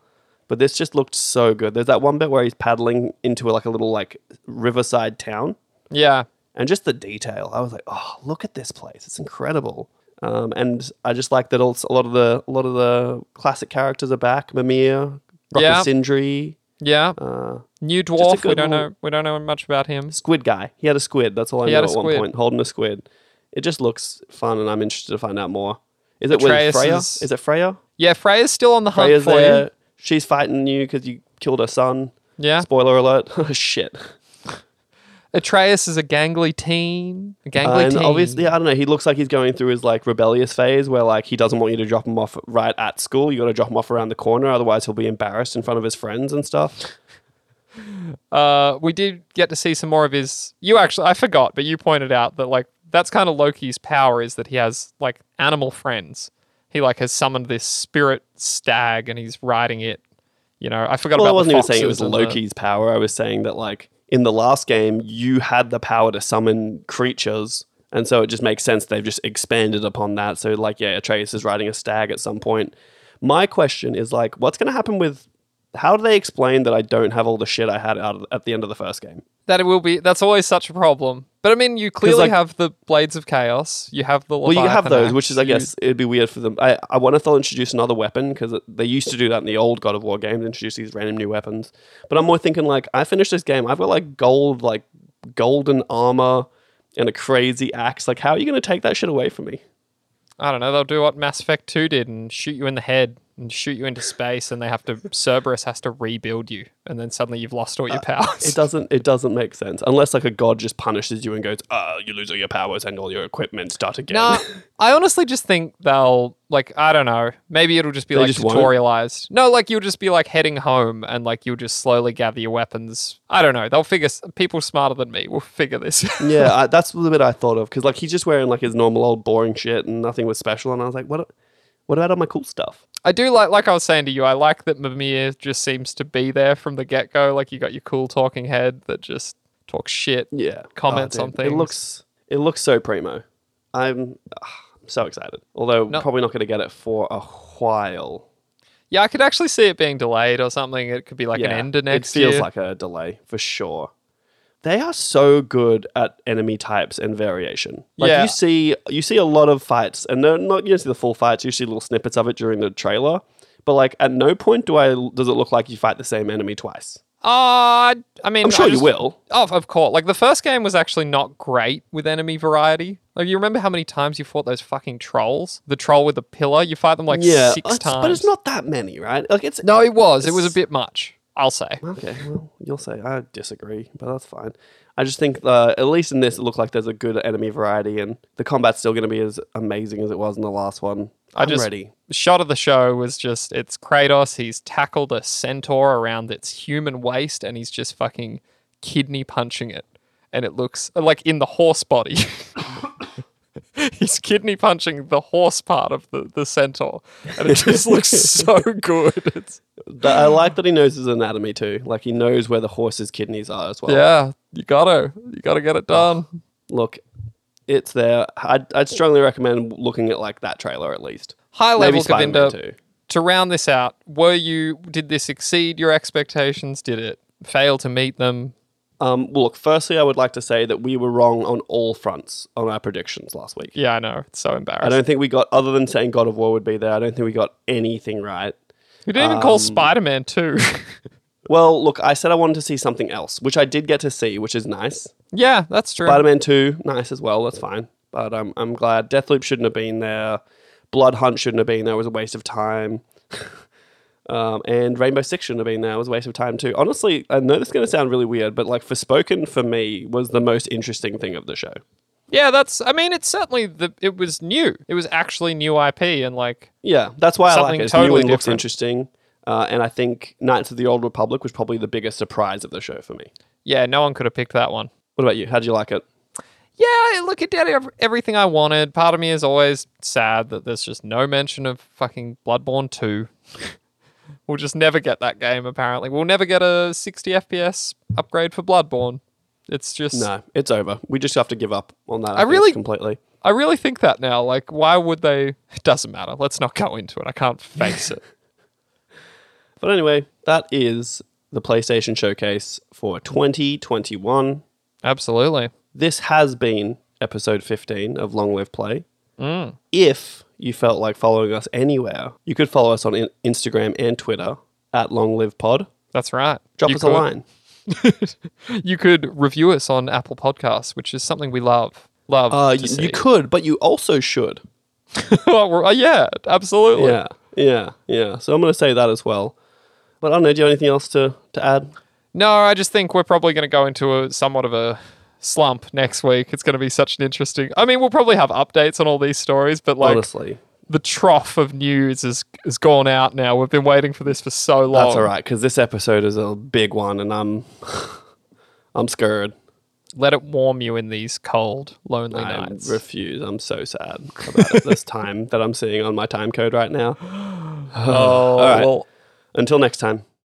but this just looked so good. There's that one bit where he's paddling into like a little like riverside town, Yeah. and just the detail. I was like, oh, look at this place. It's incredible. Um, and I just like that also, a lot of the a lot of the classic characters are back. Mimir, Rocket Yeah. Sindri, Yeah. uh, New dwarf. We don't little- know. We don't know much about him. Squid guy. He had a squid. That's all I He know had at a one point, holding a squid. It just looks fun, and I'm interested to find out more. Is it Atreus with Freya? is- Is it Freya? Yeah, Freya's still on the hunt Freya's for there. you. She's fighting you because you killed her son. Yeah. Spoiler alert. Oh, Shit. Atreus is a gangly teen. A gangly and teen. obviously, I don't know. He looks like he's going through his like rebellious phase, where like he doesn't want you to drop him off right at school. You got to drop him off around the corner, otherwise he'll be embarrassed in front of his friends and stuff. uh, we did get to see some more of his. You actually, I forgot, but you pointed out that like that's kind of Loki's power is that he has like animal friends. He like has summoned this spirit stag and he's riding it. You know, I forgot Well, I wasn't even saying it was and the- Loki's power. I was saying that like in the last game, you had the power to summon creatures. And so it just makes sense they've just expanded upon that. So like, yeah, Atreus is riding a stag at some point. My question is like, what's going to happen with? How do they explain that I don't have all the shit I had out of, at the end of the first game? That it will be. That's always such a problem. But I mean, you clearly like- have the blades of chaos. You have the Well, you have those, which is, I you- guess, it'd be weird for them. I, I wonder if they'll introduce another weapon because they used to do that in the old God of War games, introduce these random new weapons. But I'm more thinking like, I finished this game, I've got like gold, like golden armor and a crazy axe. Like, how are you going to take that shit away from me? I don't know. They'll do what Mass Effect Two did and shoot you in the head and shoot you into space, and they have to Cerberus has to rebuild you, and then suddenly you've lost all your powers. Uh, It doesn't. It doesn't make sense unless like a god just punishes you and goes, "Uh, you lose all your powers and all your equipment. Start again." No, I honestly just think they'll like I don't know. Maybe it'll just be They like just won't? tutorialized. No, like you'll just be like heading home and like you'll just slowly gather your weapons. I don't know. They'll figure. People smarter than me will figure this. yeah, I, that's the bit I thought of because like he's just wearing like his normal old boring shit and nothing was special, and I was like, "What? What about all my cool stuff?" I do like, like I was saying to you, I like that Mimir just seems to be there from the get go. Like you got your cool talking head that just talks shit. Yeah, oh, Comments Oh, on things. It looks. It looks so primo. I'm. I'm so excited. Although No. probably not going to get it for a while. Yeah, I could actually see it being delayed or something. It could be like an Yeah, end of next it feels year. like a delay for sure. They are so good at enemy types and variation. Like Yeah. you see, you see a lot of fights, and they're not you don't see the full fights. You see little snippets of it during the trailer. But like, at no point do I does it look like you fight the same enemy twice. Uh, I mean, I'm sure I you will. Oh, of course. Like the first game was actually not great with enemy variety. Like you remember how many times you fought those fucking trolls? The troll with the pillar. You fight them like yeah, six times. but it's not that many, right? Like it's No, it was. It was a bit much. I'll say. Okay, well, you'll say I disagree, but that's fine. I just think uh, at least in this, it looked like there's a good enemy variety, and the combat's still going to be as amazing as it was in the last one. I I'm just- ready. shot of the show was just it's Kratos. He's tackled a centaur around its human waist, and he's just fucking kidney punching it, and it looks like in the horse body. he's kidney punching the horse part of the, the centaur, and it just looks so good. It's, But I like that he knows his anatomy too. Like he knows where the horse's kidneys are as well. yeah, you gotta you gotta get it done. Look, it's there. I'd, I'd strongly recommend looking at like that trailer at least. High level, Govinda. To round this out, were you did this exceed your expectations? Did it fail to meet them? Um, well, look. Firstly, I would like to say that we were wrong on all fronts on our predictions last week. Yeah, I know. It's so embarrassing. I don't think we got, other than saying God of War would be there. I don't think we got anything right. We didn't even call Um, Spider Man 2. Well, look, I said I wanted to see something else, which I did get to see, which is nice. yeah, that's true. Spider Man 2, nice as well, that's fine. But um, I'm glad. Deathloop shouldn't have been there. Bloodhunt shouldn't have been there, it was a waste of time. um, and Rainbow Six shouldn't have been there, was a waste of time too. Honestly, I know this is going to sound really weird, but like Forspoken, for me, was the most interesting thing of the show. yeah, that's. I mean, it's certainly the. It was new. It was actually new IP, and like, Yeah, that's why I like it. It's totally new looks interesting. Uh, and I think Knights of the Old Republic was probably the biggest surprise of the show for me. yeah, no one could have picked that one. What about you? How did you like it? Yeah, look, it did everything I wanted. Part of me is always sad that there's just no mention of fucking Bloodborne 2. we'll just never get that game, apparently. We'll never get a 60 FPS upgrade for Bloodborne. It's just. No, it's over. We just have to give up on that. I, I really- completely. I really think that now. Like, why would they? It doesn't matter. Let's not go into it. I can't face it. But anyway, that is the PlayStation Showcase for 2021. Absolutely. This has been episode 15 of Long Live Play. Mm. If you felt like following us anywhere, you could follow us on in- Instagram and Twitter at Long Live Pod. That's right. Drop You us a line. You could review us on Apple Podcasts, which is something we love. Love. Uh, to you, you could, but you also should. oh, yeah, absolutely. Yeah, yeah, yeah. So I'm going to say that as well. But I don't know. Do you have anything else to, to add? No, I just think we're probably going to go into a somewhat of a slump next week. It's going to be such an interesting. I mean, we'll probably have updates on all these stories, but like Honestly, the trough of news is is gone out now. We've been waiting for this for so long. that's all right because this episode is a big one, and I'm I'm scared. Let it warm you in these cold, lonely I nights. refuse. I'm so sad about it, this time that I'm seeing on my time code right now. oh, right. well, Until next time.